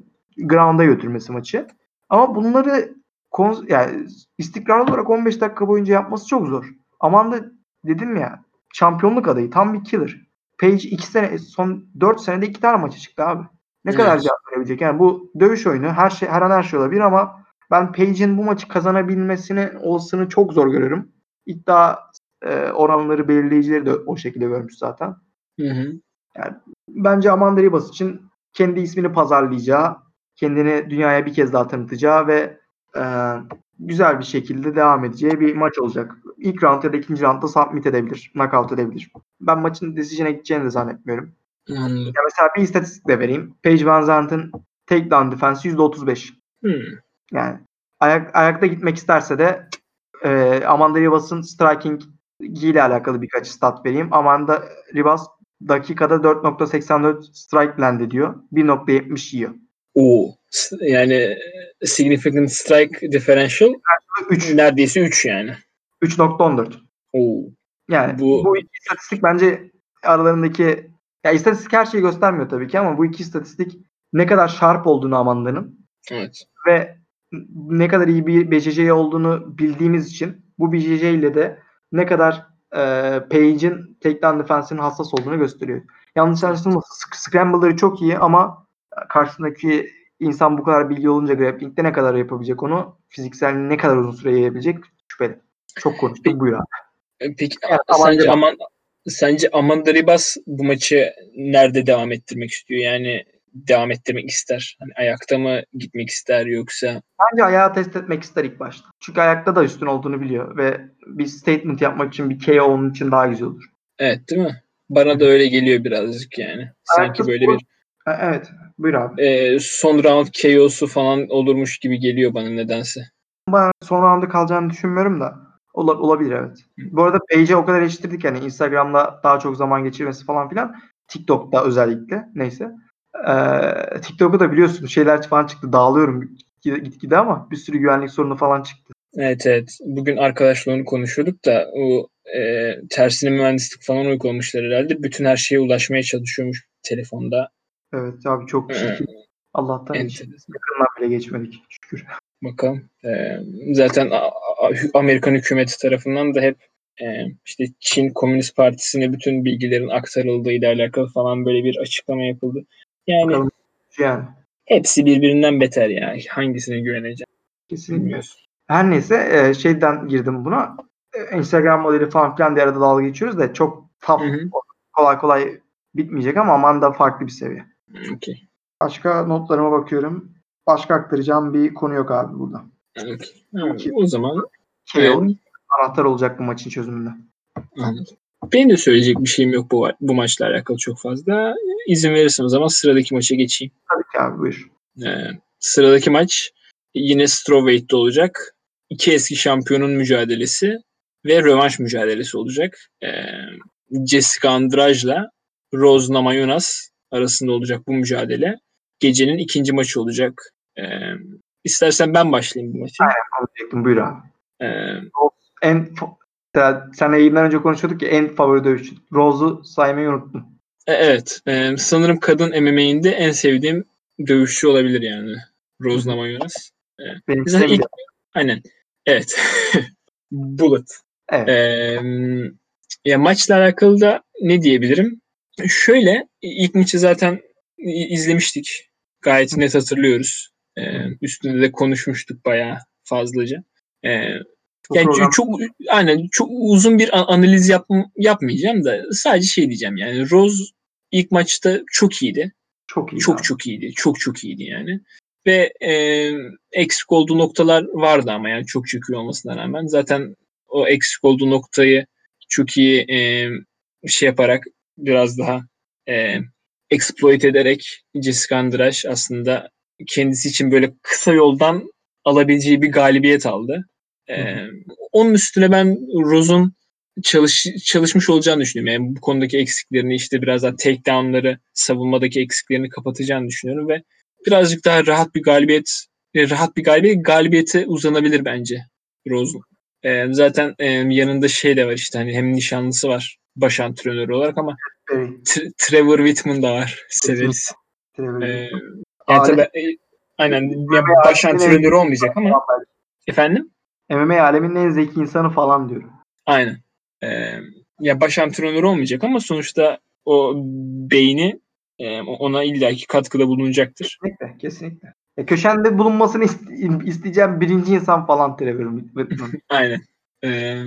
ground'a götürmesi maçı. Ama bunları kon- yani istikrarlı olarak 15 dakika boyunca yapması çok zor. Amanda dedim ya şampiyonluk adayı tam bir killer. Page 2 sene son 4 senede 2 tane maça çıktı abi. Ne Evet. kadar cevap verebilecek? Yani bu dövüş oyunu her şey her an her şey olabilir ama ben Page'in bu maçı kazanabilmesini olasılığını çok zor görüyorum. İddia e, oranları belirleyicileri de o şekilde görmüş zaten. Hı hı. Bence Amanda Ribas için kendi ismini pazarlayacağı, kendini dünyaya bir kez daha tanıtacağı ve e, güzel bir şekilde devam edeceği bir maç olacak. İlk round ya da ikinci roundda submit edebilir, knockout edebilir. Ben maçın decision'e gideceğini de zannetmiyorum. Anladım. Ya mesela bir istatistik de vereyim. Paige Van Zant'ın takedown defense %35. Hmm. Yani ayak, ayakta gitmek isterse de e, Amanda Ribas'ın striking ile alakalı birkaç stat vereyim. Amanda Ribas dakikada 4.84 strike land ediyor. 1.70 yiyor. Oo. Yani e, significant strike differential 3. neredeyse 3 yani. 3.14. Oo. Yani Bu- bu, iki istatistik bence aralarındaki ya istatistik her şeyi göstermiyor tabii ki ama bu iki istatistik ne kadar sharp olduğunu Amanda'nın Evet. ve ne kadar iyi bir BJJ olduğunu bildiğimiz için bu BJJ ile de ne kadar e, Page'in takedown defensinin hassas olduğunu gösteriyor. Yanlış anlaşılmasın. Sc- Scramble'ları çok iyi ama karşısındaki insan bu kadar bilgi olunca grappling'de ne kadar yapabilecek onu fiziksel ne kadar uzun süre yayabilecek şüpheli. Çok konuştuk buyur abi. E, Peki Evet, sence Aman sence Amanda Ribas bu maçı nerede devam ettirmek istiyor? Yani devam ettirmek ister. Hani ayakta mı gitmek ister yoksa Bence ayağı test etmek ister ilk başta. Çünkü ayakta da üstün olduğunu biliyor ve bir statement yapmak için bir KO onun için daha güzel olur. evet değil mi? Bana da öyle geliyor birazcık yani. Sanki Ayakta böyle bir Ha, Evet. Buyur abi. e, son round KO'su falan olurmuş gibi geliyor bana nedense. Ben son roundda kalacağını düşünmüyorum da ola- olabilir evet. Bu arada Page'e o kadar eleştirdik yani Instagram'da daha çok zaman geçirmesi falan filan. TikTok'ta özellikle neyse. Ee, TikTok'u da biliyorsun şeyler falan çıktı. Dağılıyorum gitgide, ama bir sürü güvenlik sorunu falan çıktı. Evet evet. Bugün arkadaşla onu konuşuyorduk da o e, tersine mühendislik falan uygulamışlar herhalde. Bütün her şeye ulaşmaya çalışıyormuş telefonda. Evet abi çok Ee, çirkin. Allah'tan yakından bile geçmedik şükür. Bakalım. Ee, zaten Amerikan hükümeti tarafından da hep e, işte Çin Komünist Partisi'ne bütün bilgilerin aktarıldığı ile alakalı falan böyle bir açıklama yapıldı. Yani Bakalım. Yani hepsi birbirinden beter ya. Hangisine güveneceğim kesinlikle. bilmiyoruz. Her neyse e, şeyden girdim buna. E, Instagram modeli falan filan diye arada dalga geçiyoruz da çok tough, Hı hı. kolay kolay bitmeyecek ama Amanda farklı bir seviye. Okey. Başka notlarıma bakıyorum. Başka aktaracağım bir konu yok abi burada. Okey. Ha, O zaman KO yani, anahtar olacak bu maçın çözümünde. anladım. Benim de söyleyecek bir şeyim yok bu, bu maçla alakalı çok fazla. İzin verirsen o zaman sıradaki maça geçeyim. Tabii ki abi buyur. Ee, sıradaki maç yine strawweight'te olacak. İki eski şampiyonun mücadelesi ve rövanş mücadelesi olacak. Ee, Jessica Andrade'la Rose Namajunas arasında olacak bu mücadele. Gecenin ikinci maçı olacak. Ee, istersen ben başlayayım bu maçı. Anlayacaktım buyur abi. Ee, En Sen- yayından önce konuşuyorduk ya en favori dövüşçü. Rose'u saymayı unuttun. e, evet. e, sanırım kadın MMA'inde en sevdiğim dövüşçü olabilir yani. Rose. Namajunas. Benim Zaten ilk, aynen. Evet. [laughs] Bullet. Evet. Ee, ya maçla alakalı da ne diyebilirim? Şöyle ilk maçı zaten izlemiştik. Gayet net hatırlıyoruz. Ee, üstünde de konuşmuştuk bayağı fazlaca. Ee, Bu yani program- çok aynen çok uzun bir analiz yap, yapmayacağım da sadece şey diyeceğim yani Rose ilk maçta çok iyiydi. çok iyi. Çok abi. çok iyiydi. Çok çok iyiydi yani. Ve e, eksik olduğu noktalar vardı ama yani çok çok iyi olmasına rağmen. Zaten o eksik olduğu noktayı çok iyi e, şey yaparak biraz daha e, exploit ederek Jessica Andrade aslında kendisi için böyle kısa yoldan alabileceği bir galibiyet aldı. E, Hı onun üstüne ben Rose'un çalış, çalışmış olacağını düşünüyorum. Yani bu konudaki eksiklerini işte biraz daha takedown'ları savunmadaki eksiklerini kapatacağını düşünüyorum ve birazcık daha rahat bir galibiyet e, rahat bir galibiyet galibiyete uzanabilir bence Rose'un. E, zaten e, yanında şey de var işte hani hem nişanlısı var baş antrenörü olarak ama Very, T- Trevor Whitman da var severiz. E, very. yani tabii, aynen baş antrenörü olmayacak ama efendim MMA aleminin en zeki insanı falan diyorum. Aynen. Ee, ya baş antrenör olmayacak ama sonuçta o beyni e, ona illaki katkıda bulunacaktır. Kesinlikle, kesinlikle. E, köşende bulunmasını iste- isteyeceğim birinci insan falan Trevor. [laughs] Aynen. Ee,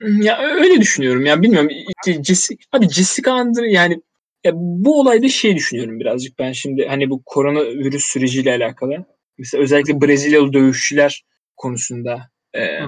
ya öyle düşünüyorum. Ya bilmiyorum. Jessica, abi Jessica Andre yani ya bu olayda şey düşünüyorum birazcık ben şimdi hani bu koronavirüs süreciyle alakalı. Mesela özellikle Brezilyalı dövüşçüler konusunda e,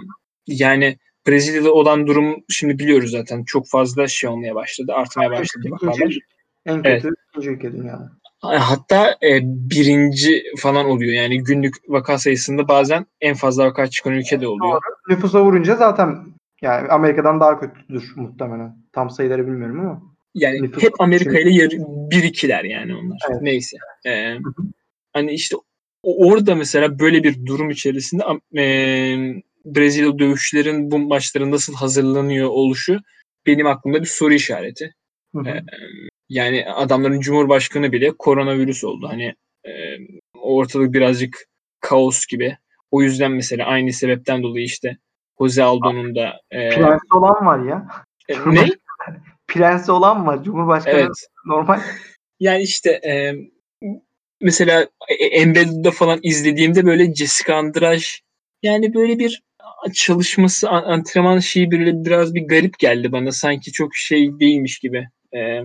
yani Brezilya'da olan durum şimdi biliyoruz zaten çok fazla şey olmaya başladı, artmaya başladı vakalar. En kötü ikinci ülke dünyada. Hatta e, birinci falan oluyor. Yani günlük vaka sayısında bazen en fazla vaka çıkan ülke de oluyor. Nüfusa vurunca zaten yani Amerika'dan daha kötüdür muhtemelen. Tam sayıları bilmiyorum ama. Yani Nüfus- hep Amerika ile yarı, bir ikiler yani onlar. Evet. Neyse. E, hani işte orada mesela böyle bir durum içerisinde e, Brezilya dövüşçülerin bu maçlara nasıl hazırlanıyor oluşu benim aklımda bir soru işareti. Hı hı. Evet. Yani adamların cumhurbaşkanı bile koronavirüs oldu. Hani e, ortalık birazcık kaos gibi. O yüzden mesela aynı sebepten dolayı işte Jose Aldo'nun da e, Prensi olan var ya. E, ne? [laughs] Prensi olan var. Cumhurbaşkanı Evet. normal. Yani işte e, mesela e, Embedded'da falan izlediğimde böyle Jessica Andrade yani böyle bir çalışması, an- antrenman şeyi böyle biraz bir garip geldi bana. Sanki çok şey değilmiş gibi. E,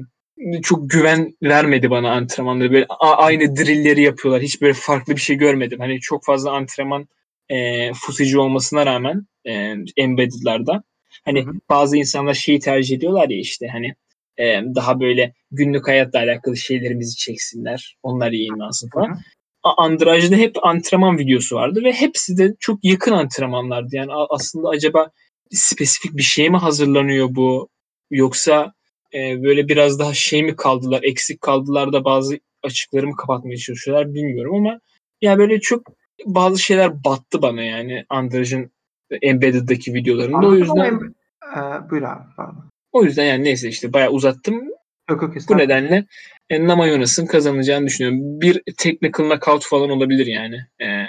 çok güven vermedi bana antrenmanları. Böyle aynı drillleri yapıyorlar. Hiç böyle farklı bir şey görmedim. Hani çok fazla antrenman e, footage olmasına rağmen e, Embedded'larda hani Hı hı. bazı insanlar şeyi tercih ediyorlar ya işte hani e, daha böyle günlük hayatla alakalı şeylerimizi çeksinler. Onlar yayınlansın Hı falan. hı. A- Andraj'da hep antrenman videosu vardı ve hepsi de çok yakın antrenmanlardı. Yani aslında acaba spesifik bir şey mi hazırlanıyor bu yoksa e, böyle biraz daha şey mi kaldılar, eksik kaldılar da bazı açıkları mı kapatmaya çalışıyorlar bilmiyorum ama ya böyle çok bazı şeyler battı bana yani Andraj'ın Embedded'daki videolarında. O yüzden Ee, buyur abi. Pardon. o yüzden yani neyse işte bayağı uzattım. Yok yok Bu nedenle e, Namayonas'ın kazanacağını düşünüyorum. Bir technical knockout falan olabilir yani. E,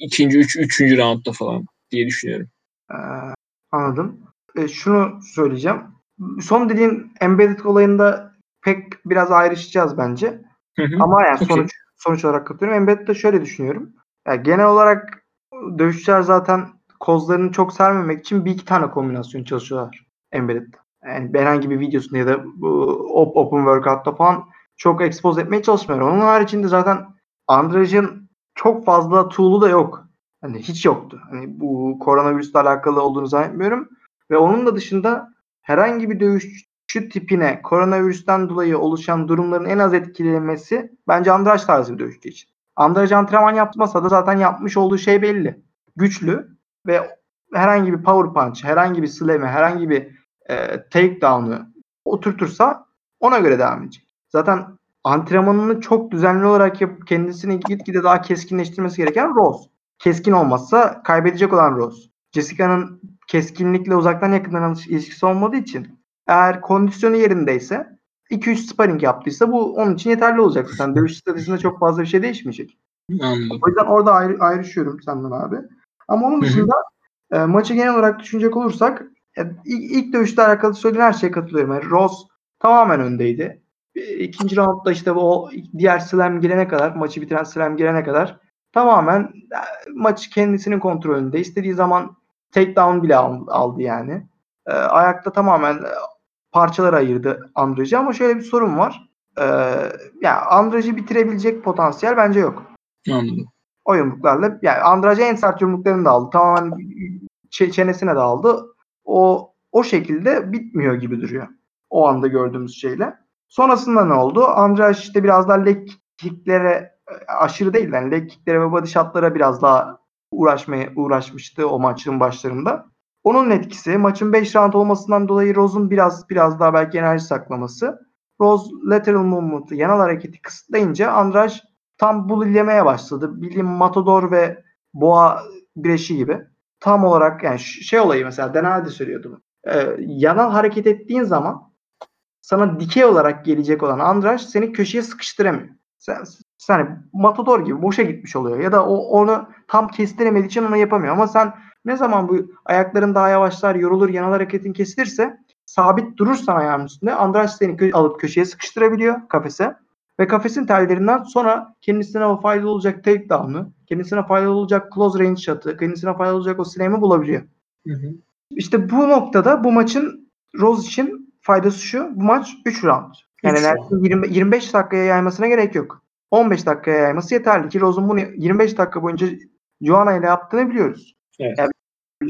ikinci, üç, üçüncü roundda falan diye düşünüyorum. Ee, anladım. Ee, şunu söyleyeceğim. Son dediğin embedded olayında pek biraz ayrışacağız bence. Hı hı. Ama yani Okey. sonuç sonuç olarak katılıyorum. Embedded'de şöyle düşünüyorum. Yani genel olarak dövüşçüler zaten kozlarını çok sermemek için bir iki tane kombinasyon çalışıyorlar Embedded'de. Yani herhangi bir videosunda ya da bu op- open workout'ta falan çok expose etmeye çalışmıyorlar. Onun haricinde zaten Andraj'ın çok fazla tool'u da yok. Hani hiç yoktu. Hani bu koronavirüsle alakalı olduğunu zannetmiyorum. Ve onun da dışında herhangi bir dövüşçü tipine koronavirüsten dolayı oluşan durumların en az etkilenmesi bence Andraj tarzı bir dövüşçü için. Andraj antrenman yapmasa da zaten yapmış olduğu şey belli. Güçlü ve herhangi bir power punch, herhangi bir slam'i, herhangi bir e, takedown'ı oturtursa ona göre devam edecek. Zaten antrenmanını çok düzenli olarak yapıp kendisini gitgide daha keskinleştirmesi gereken Rose. Keskin olmazsa kaybedecek olan Rose. Jessica'nın keskinlikle uzaktan yakından ilişkisi olmadığı için eğer kondisyonu yerindeyse 2-3 sparring yaptıysa bu onun için yeterli olacak zaten. [laughs] Dövüş stratejisinde çok fazla bir şey değişmeyecek. Anladım. O yüzden orada ayrı, ayrışıyorum senden abi. Ama onun dışında e, maçı genel olarak düşünecek olursak e, ilk, ilk dövüşle alakalı söylenen her şeye katılıyorum. Yani Rose tamamen öndeydi. E, İkinci roundda işte o diğer slam girene kadar, maçı bitiren slam girene kadar tamamen e, maçı kendisinin kontrolünde. İstediği zaman takedown bile al- aldı yani. E, ayakta tamamen e, parçalara ayırdı Andraj'ı ama şöyle bir sorun var. E, yani Andraj'ı bitirebilecek potansiyel bence yok Anladım. o yumruklarla yani Andrade en sert yumruklarını da aldı. Tamamen ç- çenesine de aldı. O o şekilde bitmiyor gibi duruyor. O anda gördüğümüz şeyle. Sonrasında ne oldu? Andrade işte biraz daha leg kicklere aşırı değil yani leg kicklere ve body shotlara biraz daha uğraşmaya uğraşmıştı o maçın başlarında. Onun etkisi maçın 5 round olmasından dolayı Rose'un biraz biraz daha belki enerji saklaması. Rose lateral movement'ı yanal hareketi kısıtlayınca Andrade tam bulilemeye başladı. Bildiğim Matador ve Boğa güreşi gibi. Tam olarak yani şey olayı mesela Denaldi söylüyordu bunu. Ee, yanal hareket ettiğin zaman sana dikey olarak gelecek olan Andrade seni köşeye sıkıştıramıyor. Sen, sen hani Matador gibi boşa gitmiş oluyor. Ya da o onu tam kestiremediği için onu yapamıyor. Ama sen ne zaman bu ayakların daha yavaşlar, yorulur, yanal hareketin kesilirse sabit durursan ayağın üstünde Andrade seni kö- alıp köşeye sıkıştırabiliyor kafese. Ve kafesin tellerinden sonra kendisine o faydalı olacak takedown'ı, kendisine faydalı olacak close range shot'ı, kendisine faydalı olacak o slam'ı bulabiliyor. Hı hı. İşte bu noktada bu maçın Rose için faydası şu. Bu maç 3 round. Yani Üç enerjinin 20 25 dakikaya yaymasına gerek yok. 15 dakikaya yayması yeterli ki Rose'un bunu 25 dakika boyunca Joanna ile yaptığını biliyoruz. Evet. Yani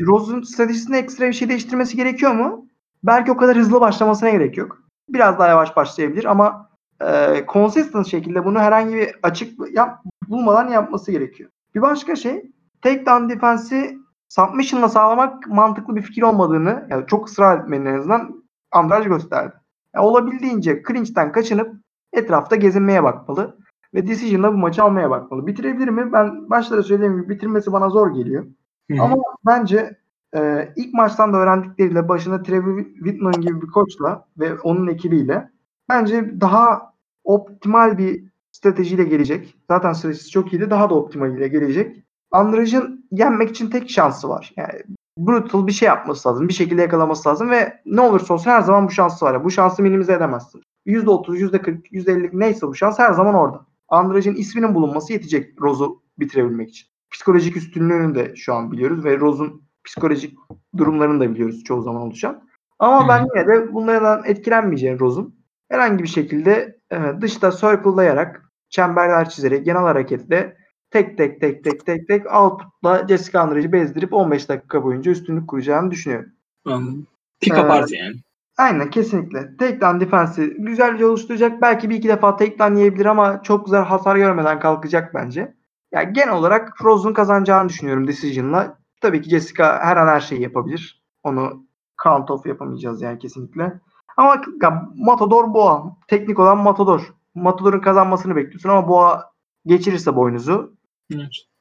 Rose'un stratejisinde ekstra bir şey değiştirmesi gerekiyor mu? Belki o kadar hızlı başlamasına gerek yok. Biraz daha yavaş başlayabilir ama e, consistent şekilde bunu herhangi bir açık yap, bulmadan yapması gerekiyor. Bir başka şey takedown defense'i submission'la sağlamak mantıklı bir fikir olmadığını yani çok ısrar etmenin en azından Andrade gösterdi. Yani olabildiğince clinch'ten kaçınıp etrafta gezinmeye bakmalı ve decision'la bu maçı almaya bakmalı. Bitirebilir mi? Ben başta da söylediğim gibi bitirmesi bana zor geliyor. Hı hı. Ama bence e, ilk maçtan da öğrendikleriyle başında Trevor Whitman gibi bir koçla ve onun ekibiyle bence daha optimal bir stratejiyle gelecek. Zaten stratejisi çok iyiydi. Daha da optimaliyle gelecek. Andraj'ın yenmek için tek şansı var. Yani brutal bir şey yapması lazım. Bir şekilde yakalaması lazım ve ne olursa olsun her zaman bu şansı var. ya. Bu şansı minimize edemezsin. %30, %40, %50 neyse bu şans her zaman orada. Andraj'ın isminin bulunması yetecek Rose'u bitirebilmek için. Psikolojik üstünlüğünü de şu an biliyoruz ve Rose'un psikolojik durumlarını da biliyoruz çoğu zaman oluşan. Ama ben yine de bunlardan etkilenmeyeceğim Rose'un. Herhangi bir şekilde e, dışta circle'layarak, çemberler çizerek, genel hareketle tek tek tek tek tek tek output'la Jessica Andrade'yi bezdirip 15 dakika boyunca üstünlük kuracağını düşünüyorum. Anladım. Pick up Ee, artı yani. Aynen kesinlikle. Takedown defensi güzelce oluşturacak. Belki bir iki defa takedown yiyebilir ama çok güzel hasar görmeden kalkacak bence. Yani genel olarak Rose'un kazanacağını düşünüyorum decision'la. Tabii ki Jessica her an her şeyi yapabilir. Onu count off yapamayacağız yani kesinlikle. Ama ya, Matador Boğa. Teknik olan Matador. Matador'un kazanmasını bekliyorsun ama Boğa geçirirse boynuzu.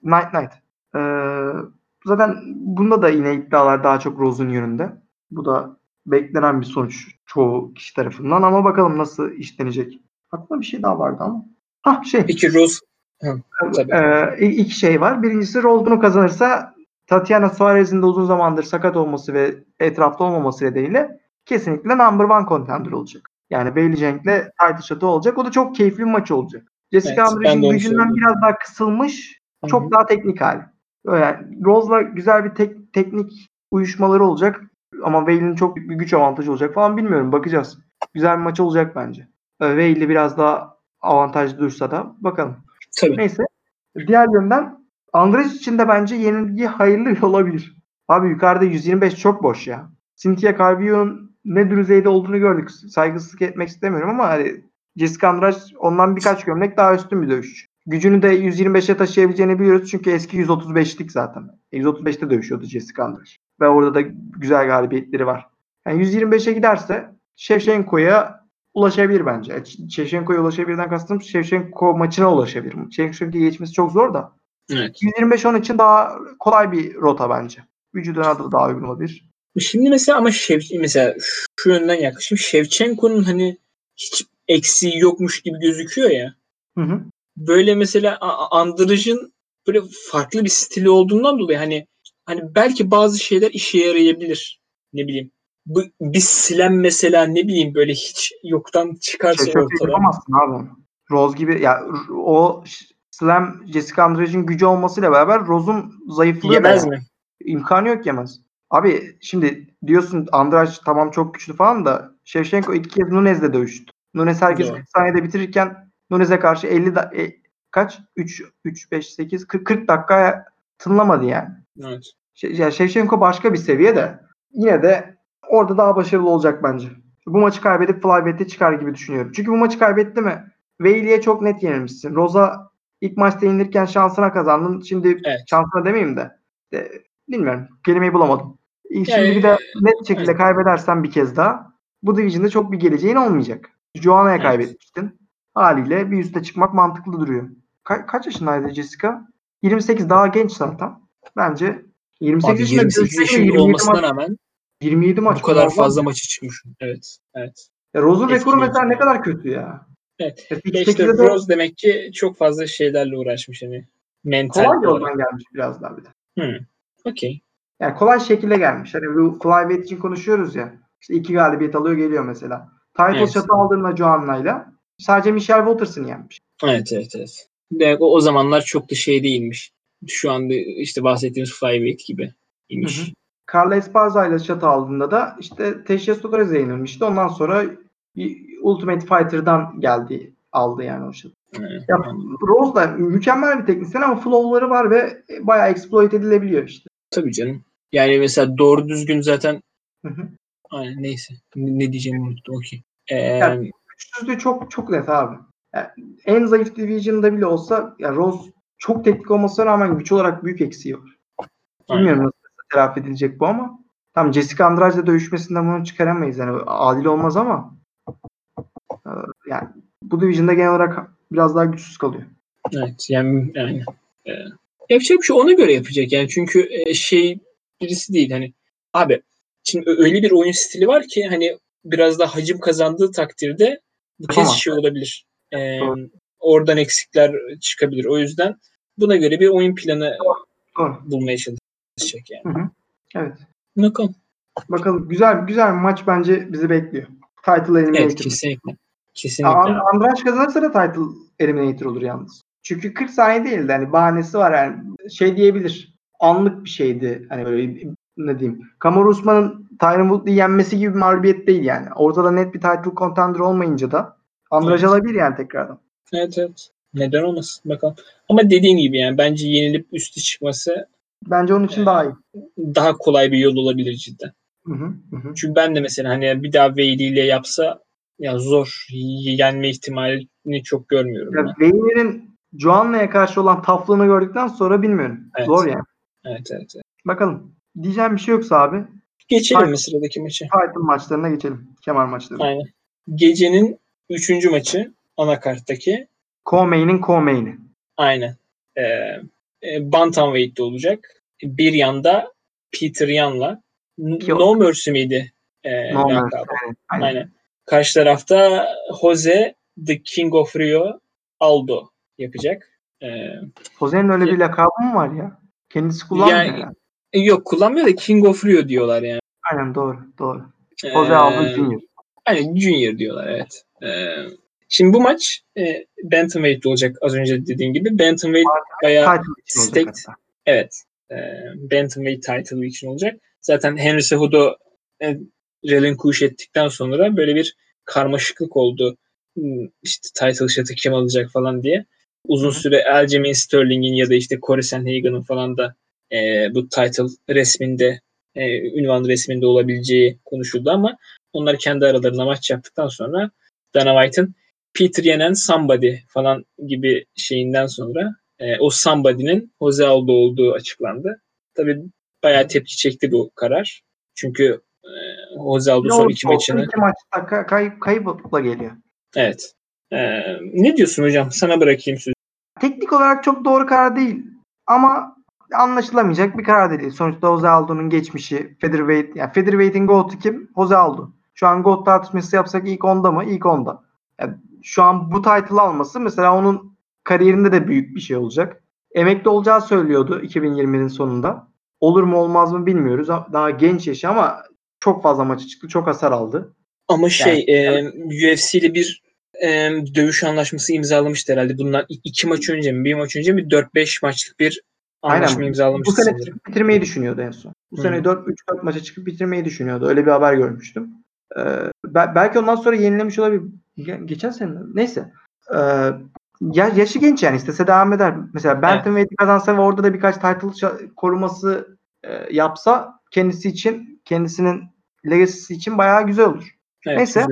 Night Night. Ee, zaten bunda da yine iddialar daha çok Rose'un yönünde. Bu da beklenen bir sonuç çoğu kişi tarafından ama bakalım nasıl işlenecek. Aklımda bir şey daha vardı ama. Ha şey. Peki Rose tabii. Ee, i- iki şey var. Birincisi Rose bunu kazanırsa Tatiana Suarez'in de uzun zamandır sakat olması ve etrafta olmaması nedeniyle kesinlikle number one contender olacak. Yani Bailey Cenk'le title shot'ı olacak. O da çok keyifli bir maç olacak. Jessica Evet, onu gücünden biraz daha kısılmış, Çok daha teknik hali. Yani Rose'la güzel bir tek, teknik uyuşmaları olacak ama Bailey'nin çok büyük bir güç avantajı olacak falan bilmiyorum. Bakacağız. Güzel bir maç olacak bence. Ee, Bailey biraz daha avantajlı dursa da bakalım. Tabii. Neyse. Diğer yönden Andres için de bence yenilgi hayırlı [laughs] olabilir. Abi yukarıda 125 çok boş ya. Cynthia Calvillo'nun ne düzeyde olduğunu gördük. Saygısızlık etmek istemiyorum ama hani Jessica Andrade ondan birkaç gömlek daha üstün bir dövüşçü. Gücünü de 125'e taşıyabileceğini biliyoruz çünkü eski 135'lik zaten. 135'te dövüşüyordu Jessica Andrade. Ve orada da güzel galibiyetleri var. Yani 125'e giderse Shevchenko'ya ulaşabilir bence. E, Shevchenko'ya ulaşabilirden kastım Shevchenko maçına ulaşabilir. Shevchenko'ya geçmesi çok zor da. Evet. 125 onun için daha kolay bir rota bence. Vücuduna da daha uygun olabilir. Şimdi mesela ama Şev, mesela şu yönden yaklaşayım. Şevçenko'nun hani hiç eksiği yokmuş gibi gözüküyor ya. Hı hı. Böyle mesela A- Andraj'ın böyle farklı bir stili olduğundan dolayı hani hani belki bazı şeyler işe yarayabilir. Ne bileyim. Bu, bir silen mesela ne bileyim böyle hiç yoktan çıkarsa ortada. yapamazsın abi. Rose gibi ya o Slam Jessica Andrade'in gücü olmasıyla beraber Rose'un zayıflığı Yemez mi? İmkanı yok yemez. Abi şimdi diyorsun Andrade tamam çok güçlü falan da Shevchenko iki kez Nunez'le dövüştü. Nunez herkesi Doğru. 40 saniyede bitirirken Nunez'e karşı 50 da, e, kaç? 3 3 5 8 40 40 dakikaya tınlamadı yani. Evet. Şey, yani Shevchenko başka bir seviye de yine de orada daha başarılı olacak bence. Bu maçı kaybedip Flyweight'e çıkar gibi düşünüyorum. Çünkü bu maçı kaybetti mi Bailey'e çok net yenilmişsin. Rosa ilk maçta yenilirken şansına kazandın. Şimdi Evet. şansına demeyeyim de. de bilmiyorum. Kelimeyi bulamadım. E, Şimdi Yani, bir de net şekilde evet. kaybedersen bir kez daha bu division'da çok bir geleceğin olmayacak. Joanna'ya Evet. kaybetmiştin. Haliyle bir üste çıkmak mantıklı duruyor. Ka- kaç yaşındaydı Jessica? 28 daha genç zaten. Bence 28 Abi yaşında 28 dövüşmeli, yaşında 27 olmasına maç, rağmen 27 maç bu kadar fazla maçı çıkmış. Evet. Evet. Ya Rose'un rekoru mesela ne kadar kötü ya. Evet. Ya işte 8'de de Rose demek ki çok fazla şeylerle uğraşmış hani. Mental kolay yoldan gelmiş biraz daha bir de. Hı. Okey. Yani kolay şekilde gelmiş. Hani bu flyweight için konuşuyoruz ya. İşte iki galibiyet alıyor geliyor mesela. Title Evet. shot'ı aldığında Joanna'yla sadece Michelle Waters'ın yenmiş. Evet evet evet. Demek o, o zamanlar çok da şey değilmiş. Şu anda işte bahsettiğimiz flyweight gibi imiş. Hı hı. Carla Esparza ile shot aldığında da işte Teşhis Torres'e yenilmişti. Ondan sonra Ultimate Fighter'dan geldi aldı yani o shot. Evet, Ya. Rose da mükemmel bir teknisyen ama flow'ları var ve bayağı exploit edilebiliyor işte. Tabii canım. Yani mesela doğru düzgün zaten Hı hı. aynen neyse. Ne, ne diyeceğimi unuttum. Okey. Ee, Yani- Güçsüzlüğü çok çok net abi. Yani en zayıf division'da bile olsa ya Rose çok teknik olmasına rağmen güç olarak büyük eksiği var. Bilmiyorum nasıl telafi edilecek bu ama tam Jessica Andrade'le dövüşmesinden bunu çıkaramayız. Yani adil olmaz ama e, yani bu division'da genel olarak biraz daha güçsüz kalıyor. Evet yani, yani e, yapacak bir şey ona göre yapacak yani çünkü e, şey birisi değil hani abi şimdi öyle bir oyun stili var ki hani biraz daha hacim kazandığı takdirde bu kez şey olabilir. E, Doğru. oradan eksikler çıkabilir. O yüzden buna göre bir oyun planı Doğru. bulmaya çalışacak yani. Hı hı. Evet. Bakalım. Bakalım güzel güzel bir maç bence bizi bekliyor. Title Eliminator. Evet kesinlikle. Kesinlikle. And- Andraş kazanırsa da title eliminator olur yalnız. Çünkü 40 saniye değildi. Hani bahanesi var yani. Şey diyebilir. Anlık bir şeydi. Hani böyle ne diyeyim. Kamaru Usman'ın Tyron Woodley'i yenmesi gibi bir mağlubiyet değil yani. Ortada net bir title contender olmayınca da Andraş Evet. alabilir yani tekrardan. Evet evet. Neden olmasın bakalım. Ama dediğin gibi yani bence yenilip üstü çıkması Bence onun için daha iyi. daha kolay bir yol olabilir cidden. Hı hı, hı. Çünkü ben de mesela hani bir daha Wade ile yapsa ya zor yenme ihtimalini çok görmüyorum Ya. Vayner'in Joanna'ya karşı olan taflığını gördükten sonra bilmiyorum. Evet. Zor yani. Evet evet. evet. Bakalım. Diyeceğim bir şey yoksa abi Geçelim Aynen. mi sıradaki maça? title maçlarına geçelim. Kemer maçlarına. Aynen. Gecenin üçüncü maçı anakarttaki Co-main'in co-main'i. aynen. Ee, e, Bantamweight'te olacak. Bir yanda Peter Yan'la Yok. No Mercy miydi? Ee, No? Mercy, aynen, aynen. Aynen. Karşı tarafta Jose The King of Rio Aldo yapacak. Ee, Jose'nin öyle bir lakabı mı var ya? Kendisi kullanmıyor Yani- yani. E, yok kullanmıyor da King of Rio diyorlar yani. Aynen doğru doğru. Ee, Jose Aldo Junior. Aynen Junior diyorlar evet. Ee, şimdi bu maç e, Bantamweight olacak az önce dediğim gibi. Bantamweight bayağı Staked. evet e, Bantamweight title için olacak. Zaten Henry Cejudo e, relinquish ettikten sonra böyle bir karmaşıklık oldu. Hmm, İşte title shot'ı kim alacak falan diye. Uzun süre Aljamain Sterling'in ya da işte Corey Sandhagen'ın falan da e, bu title resminde e, ünvan resminde olabileceği konuşuldu ama onlar kendi aralarında maç yaptıktan sonra Dana White'ın Peter yenen somebody falan gibi şeyinden sonra e, o somebody'nin Jose Aldo olduğu açıklandı. Tabii bayağı tepki çekti bu karar. Çünkü e, Jose Aldo son iki maçını iki maçta kay- kay- kayıpla geliyor. evet. E, ne diyorsun hocam? Sana bırakayım sözü. Teknik olarak çok doğru karar değil. Ama anlaşılamayacak bir karar değil. Sonuçta Jose Aldo'nun geçmişi featherweight yani featherweight'in GOAT'u kim? Jose Aldo. Şu an GOAT tartışması yapsak ilk onda mı? İlk onda. Yani şu an bu title alması mesela onun kariyerinde de büyük bir şey olacak. Emekli olacağı söylüyordu 2020'nin sonunda. Olur mu olmaz mı bilmiyoruz. Daha genç yaşı ama çok fazla maçı çıktı. Çok hasar aldı. Ama şey e, UFC ile bir e, dövüş anlaşması imzalamıştı herhalde. Bundan iki maç önce mi? Bir maç önce mi? 4-5 maçlık bir anlaşma Aynen. Bu sene çıkıp bitirmeyi düşünüyordu en son. Bu Hı. sene 4 3 4 maça çıkıp bitirmeyi düşünüyordu. Öyle bir haber görmüştüm. Ee, be- belki ondan sonra yenilemiş olabilir. Ge- geçen sene neyse. Ee, ya yaşı genç yani istese devam eder. Mesela Bantamweight'i kazansa ve orada da birkaç title koruması e, yapsa kendisi için kendisinin legacy'si için bayağı güzel olur. Evet, Neyse.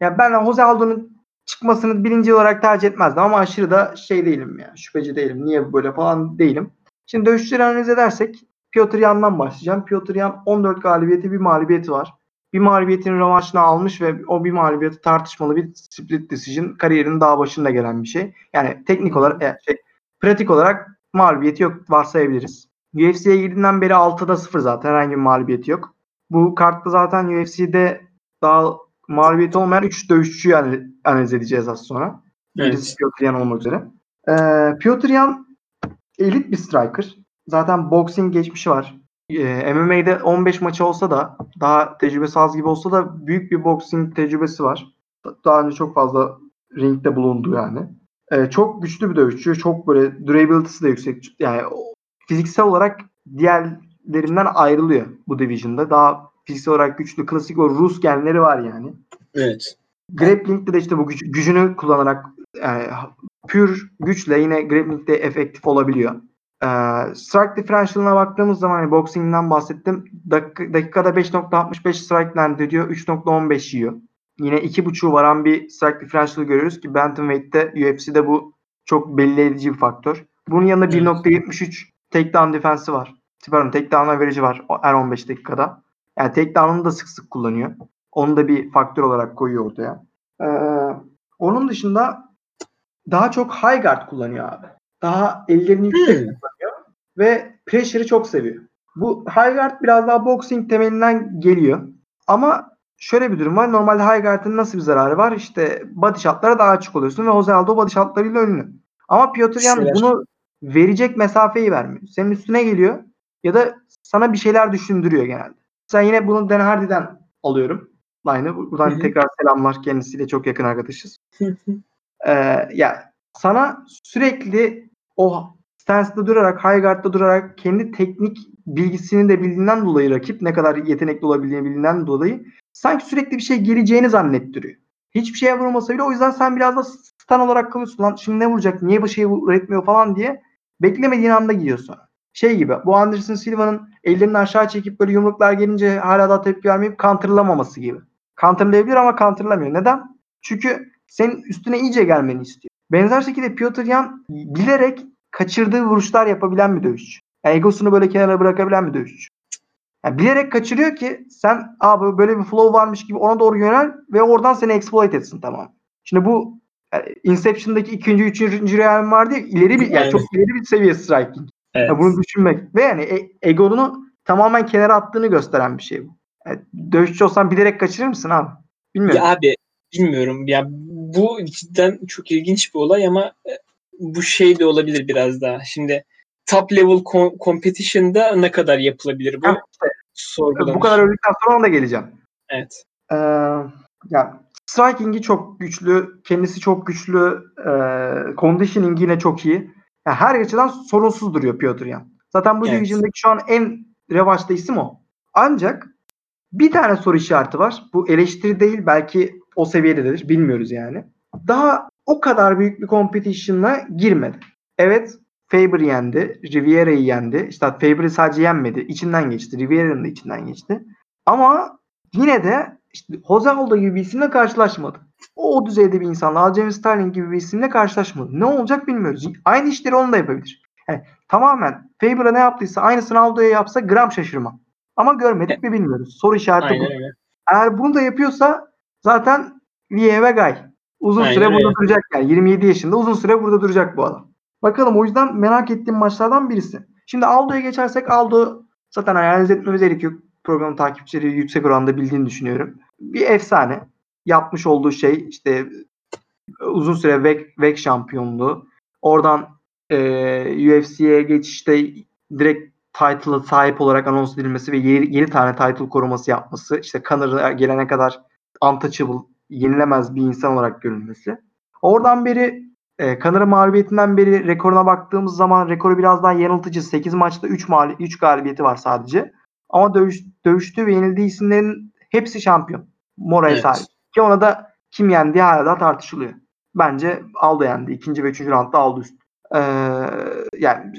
Ya ben Jose Aldo'nun çıkmasını birinci olarak tercih etmezdim ama aşırı da şey değilim ya. Şüpheci değilim. Niye böyle falan değilim. Şimdi dövüşçüleri analiz edersek Piotr Yan'dan başlayacağım. Piotr Yan 14 galibiyeti bir mağlubiyeti var. Bir mağlubiyetin rövanşını almış ve o bir mağlubiyeti tartışmalı bir split decision kariyerinin daha başında gelen bir şey. Yani teknik olarak e, şey, pratik olarak mağlubiyeti yok varsayabiliriz. UFC'ye girdiğinden beri 6'da 0 zaten herhangi bir mağlubiyeti yok. Bu kartta zaten UFC'de daha mağlubiyeti olmayan 3 dövüşçüyü analiz, edeceğiz az sonra. Birisi Evet. Piotr Yan olmak üzere. Ee, Piotr Yan elit bir striker. Zaten boxing geçmişi var. Ee, MMA'de 15 maçı olsa da daha tecrübesi az gibi olsa da büyük bir boxing tecrübesi var. Daha önce çok fazla ringde bulundu yani. Ee, çok güçlü bir dövüşçü. Çok böyle durability'si de yüksek. Yani fiziksel olarak diğerlerinden ayrılıyor bu division'da. Daha fiziksel olarak güçlü. Klasik o Rus genleri var yani. Evet. Grappling'de de işte bu güç- gücünü kullanarak yani pür güçle yine grappling'de efektif olabiliyor. Ee, strike differential'ına baktığımız zaman hani boxing'den bahsettim. Dak- dakikada 5.65 strike land ediyor. 3.15 yiyor. Yine 2.5'u varan bir strike differential görüyoruz ki Bantamweight'te UFC'de bu çok belli edici bir faktör. Bunun yanında Evet. 1.73 takedown defensi var. Pardon takedown average var her 15 dakikada. Yani takedown'unu da sık sık kullanıyor. Onu da bir faktör olarak koyuyor ortaya. Ee, onun dışında daha çok high guard kullanıyor abi. Daha ellerini yüksek Hmm. kullanıyor ve pressure'ı çok seviyor. Bu high guard biraz daha boxing temelinden geliyor. Ama şöyle bir durum var. Normalde high guard'ın nasıl bir zararı var? İşte body shot'lara daha açık oluyorsun ve Jose Aldo body shot'larıyla ünlü. Ama Piotr Yan bunu verecek mesafeyi vermiyor. Senin üstüne geliyor. ya da sana bir şeyler düşündürüyor genelde. Sen yine bunu Dan Hardy'den alıyorum. Line'ı. Buradan Hı hı. tekrar selamlar. Kendisiyle çok yakın arkadaşız. Ee, ya sana sürekli o stance'da durarak, high guard'da durarak kendi teknik bilgisini de bildiğinden dolayı rakip ne kadar yetenekli olabildiğini bildiğinden dolayı sanki sürekli bir şey geleceğini zannettiriyor. Hiçbir şeye vurmasa bile o yüzden sen biraz da stun olarak kalıyorsun. Lan şimdi ne vuracak? Niye bu şeyi üretmiyor falan diye beklemediğin anda gidiyorsun. Şey gibi bu Anderson Silva'nın ellerini aşağı çekip böyle yumruklar gelince hala daha tepki vermeyip counterlamaması gibi. Counterlayabilir ama counterlamıyor. Neden? Çünkü senin üstüne iyice gelmeni istiyor. Benzer şekilde Piotr Yan bilerek kaçırdığı vuruşlar yapabilen bir dövüşçü. Yani egosunu böyle kenara bırakabilen bir dövüşçü. Yani bilerek kaçırıyor ki sen abi böyle bir flow varmış gibi ona doğru yönel ve oradan seni exploit etsin tamam. Şimdi bu yani Inception'daki ikinci, üçüncü realm vardı ya ileri bir yani çok ileri bir seviye striking. Evet. Ya bunu düşünmek ve yani e- egonu tamamen kenara attığını gösteren bir şey bu. Yani dövüşçü olsan bilerek kaçırır mısın abi? Bilmiyorum. Ya abi bilmiyorum ya bu cidden çok ilginç bir olay ama e, bu şey de olabilir biraz daha. Şimdi top level co- competition'da ne kadar yapılabilir bu? Sorgulanır. bu kadar öldükten sonra ona da geleceğim. Evet. Ee, ya striking'i çok güçlü, kendisi çok güçlü, e, conditioning yine çok iyi. Ya her açıdan sorunsuz duruyor Piotr Yan. Zaten bu Evet. division'daki şu an en revaçta isim o. Ancak bir tane soru işareti var. Bu eleştiri değil belki o seviyededir. Bilmiyoruz yani. Daha o kadar büyük bir competition'la girmedi. Evet Faber yendi. Riviera'yı yendi. İşte Faber'ı sadece yenmedi. İçinden geçti. Riviera'nın da içinden geçti. Ama yine de işte Jose Aldo gibi bir isimle karşılaşmadı. O, o düzeyde bir insanla Aljamain Sterling gibi bir isimle karşılaşmadı. Ne olacak bilmiyoruz. Aynı işleri onu da yapabilir. Yani tamamen Faber'a ne yaptıysa aynısını Aldo'ya yapsa gram şaşırmam. Ama görmedik mi bilmiyoruz. Soru işareti Aynen bu. öyle. Eğer bunu da yapıyorsa zaten Vie ve Gay. Uzun Aynen süre burada duracak yani. 27 yaşında uzun süre burada duracak bu adam. Bakalım o yüzden merak ettiğim maçlardan birisi. Şimdi Aldo'ya geçersek Aldo zaten analiz etmemize gerek yok. Programın takipçileri yüksek oranda bildiğini düşünüyorum. Bir efsane. Yapmış olduğu şey işte uzun süre VEC, VEC şampiyonluğu. Oradan e, UFC'ye geçişte direkt title'a sahip olarak anons edilmesi ve 7 tane title koruması yapması. işte Connor'a gelene kadar untouchable, yenilemez bir insan olarak görülmesi. Oradan beri e, Connor'ın mağlubiyetinden beri rekoruna baktığımız zaman rekoru biraz daha yanıltıcı. 8 maçta 3 mağlu 3 galibiyeti var sadece. Ama dövüş, dövüştüğü ve yenildiği isimlerin hepsi şampiyon. Mora'ya Evet. sahip. Ki ona da kim yendiği hala daha tartışılıyor. Bence Aldo yendi. İkinci ve üçüncü roundda Aldo üst. Ee, yani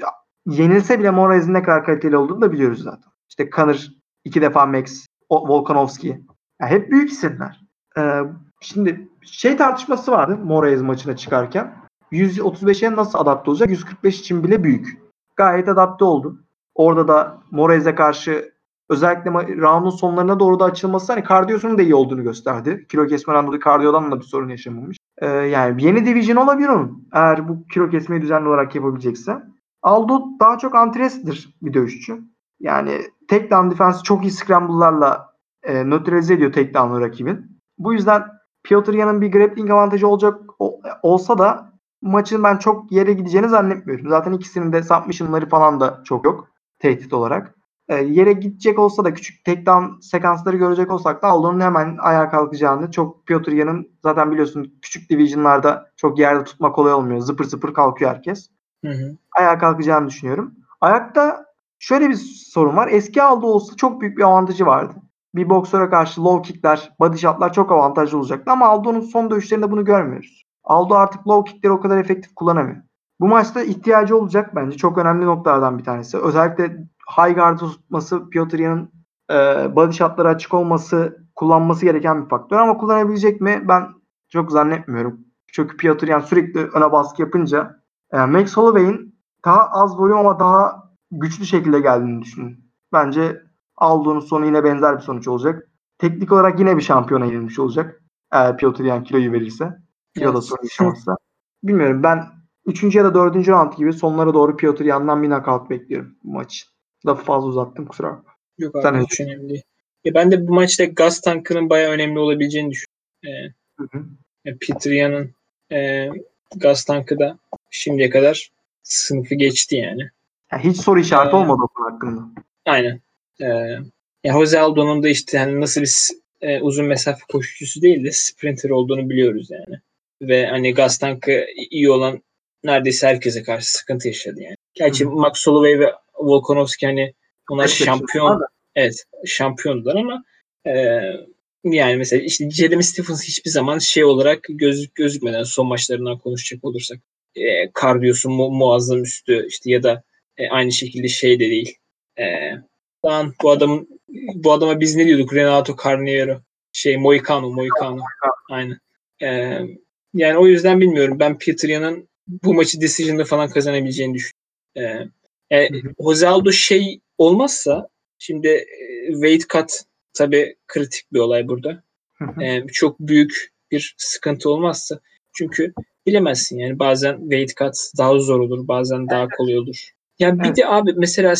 yenilse bile Moraes'in ne kadar kaliteli olduğunu da biliyoruz zaten. İşte Conor iki defa Max, Volkanovski. Yani hep büyük isimler. Ee, şimdi şey tartışması vardı Moraes maçına çıkarken. 135'e nasıl adapte olacak? 145 için bile büyük. Gayet adapte oldu. Orada da Moraes'e karşı özellikle round'un sonlarına doğru da açılması hani kardiyosunun da iyi olduğunu gösterdi. Kilo kesmeden dolayı kardiyodan da bir sorun yaşamamış. Ee, yani yeni division olabilir onun. Eğer bu kilo kesmeyi düzenli olarak yapabilecekse. Aldo daha çok antresidir bir dövüşçü. Yani takedown defense çok iyi scramble'larla e, nötralize ediyor takedown'ı rakibin. Bu yüzden Piotr Yan'ın bir grappling avantajı olacak o- olsa da maçın ben çok yere gideceğini zannetmiyorum. Zaten ikisinin de submission'ları falan da çok yok tehdit olarak. E, yere gidecek olsa da küçük takedown sekansları görecek olsak da Aldo'nun hemen ayağa kalkacağını çok Piotr Yan'ın zaten biliyorsun küçük division'larda çok yerde tutmak kolay olmuyor. Zıpır zıpır kalkıyor herkes Hı hı. ayağa kalkacağını düşünüyorum. Ayakta şöyle bir sorun var. Eski Aldo olsa çok büyük bir avantajı vardı. Bir boksöre karşı low kickler, body shotlar çok avantajlı olacaktı ama Aldo'nun son dövüşlerinde bunu görmüyoruz. Aldo artık low kickleri o kadar efektif kullanamıyor. Bu maçta ihtiyacı olacak bence. Çok önemli noktalardan bir tanesi. Özellikle high guard'ı tutması, Piotr Yan'ın e, body shotları açık olması, kullanması gereken bir faktör ama kullanabilecek mi? Ben çok zannetmiyorum. Çünkü Piotr Yan sürekli öne baskı yapınca e, Max Holloway'in daha az volüm ama daha güçlü şekilde geldiğini düşünüyorum. Bence Aldo'nun sonu yine benzer bir sonuç olacak. Teknik olarak yine bir şampiyona yenilmiş olacak. Eğer Piotr Yan kiloyu verirse. Kiloda Evet. sorun yaşamazsa. [laughs] Bilmiyorum ben 3. ya da 4. round gibi sonlara doğru Piotr Yan'dan bir knockout bekliyorum bu maç. Lafı fazla uzattım kusura bakma. Yok Sen abi ne hiç önemli değil. Ya ben de bu maçta gaz tankının bayağı önemli olabileceğini düşünüyorum. Ee, Hı hı. ya Peter Yan'ın e, gaz tankı da şimdiye kadar sınıfı geçti yani. Yani hiç soru işareti Ee, olmadı o hakkında. Aynen. Ee, ya Jose Aldo'nun da işte hani nasıl bir e, uzun mesafe koşucusu değil de sprinter olduğunu biliyoruz yani. Ve hani gaz tankı iyi olan neredeyse herkese karşı sıkıntı yaşadı yani. Gerçi Hı hı. Max Holloway ve Volkanovski hani onlar Kaç şampiyon evet şampiyondular ama e, yani mesela işte Jeremy Stephens hiçbir zaman şey olarak gözük gözükmeden son maçlarından konuşacak olursak e, kardiyosu mu, muazzam üstü işte ya da e, aynı şekilde şey de değil. E, lan bu adamın bu adama biz ne diyorduk? Renato Carniero. Şey Moicano, Moicano. Aynen. E, yani o yüzden bilmiyorum. Ben Peter Yan'ın bu maçı decision'da falan kazanabileceğini düşünüyorum. E, e, hı. Jose Aldo şey olmazsa şimdi e, weight cut tabii kritik bir olay burada. Hı hı. E, çok büyük bir sıkıntı olmazsa çünkü bilemezsin yani bazen weight cut daha zor olur bazen daha kolay olur. Ya bir Evet. de abi mesela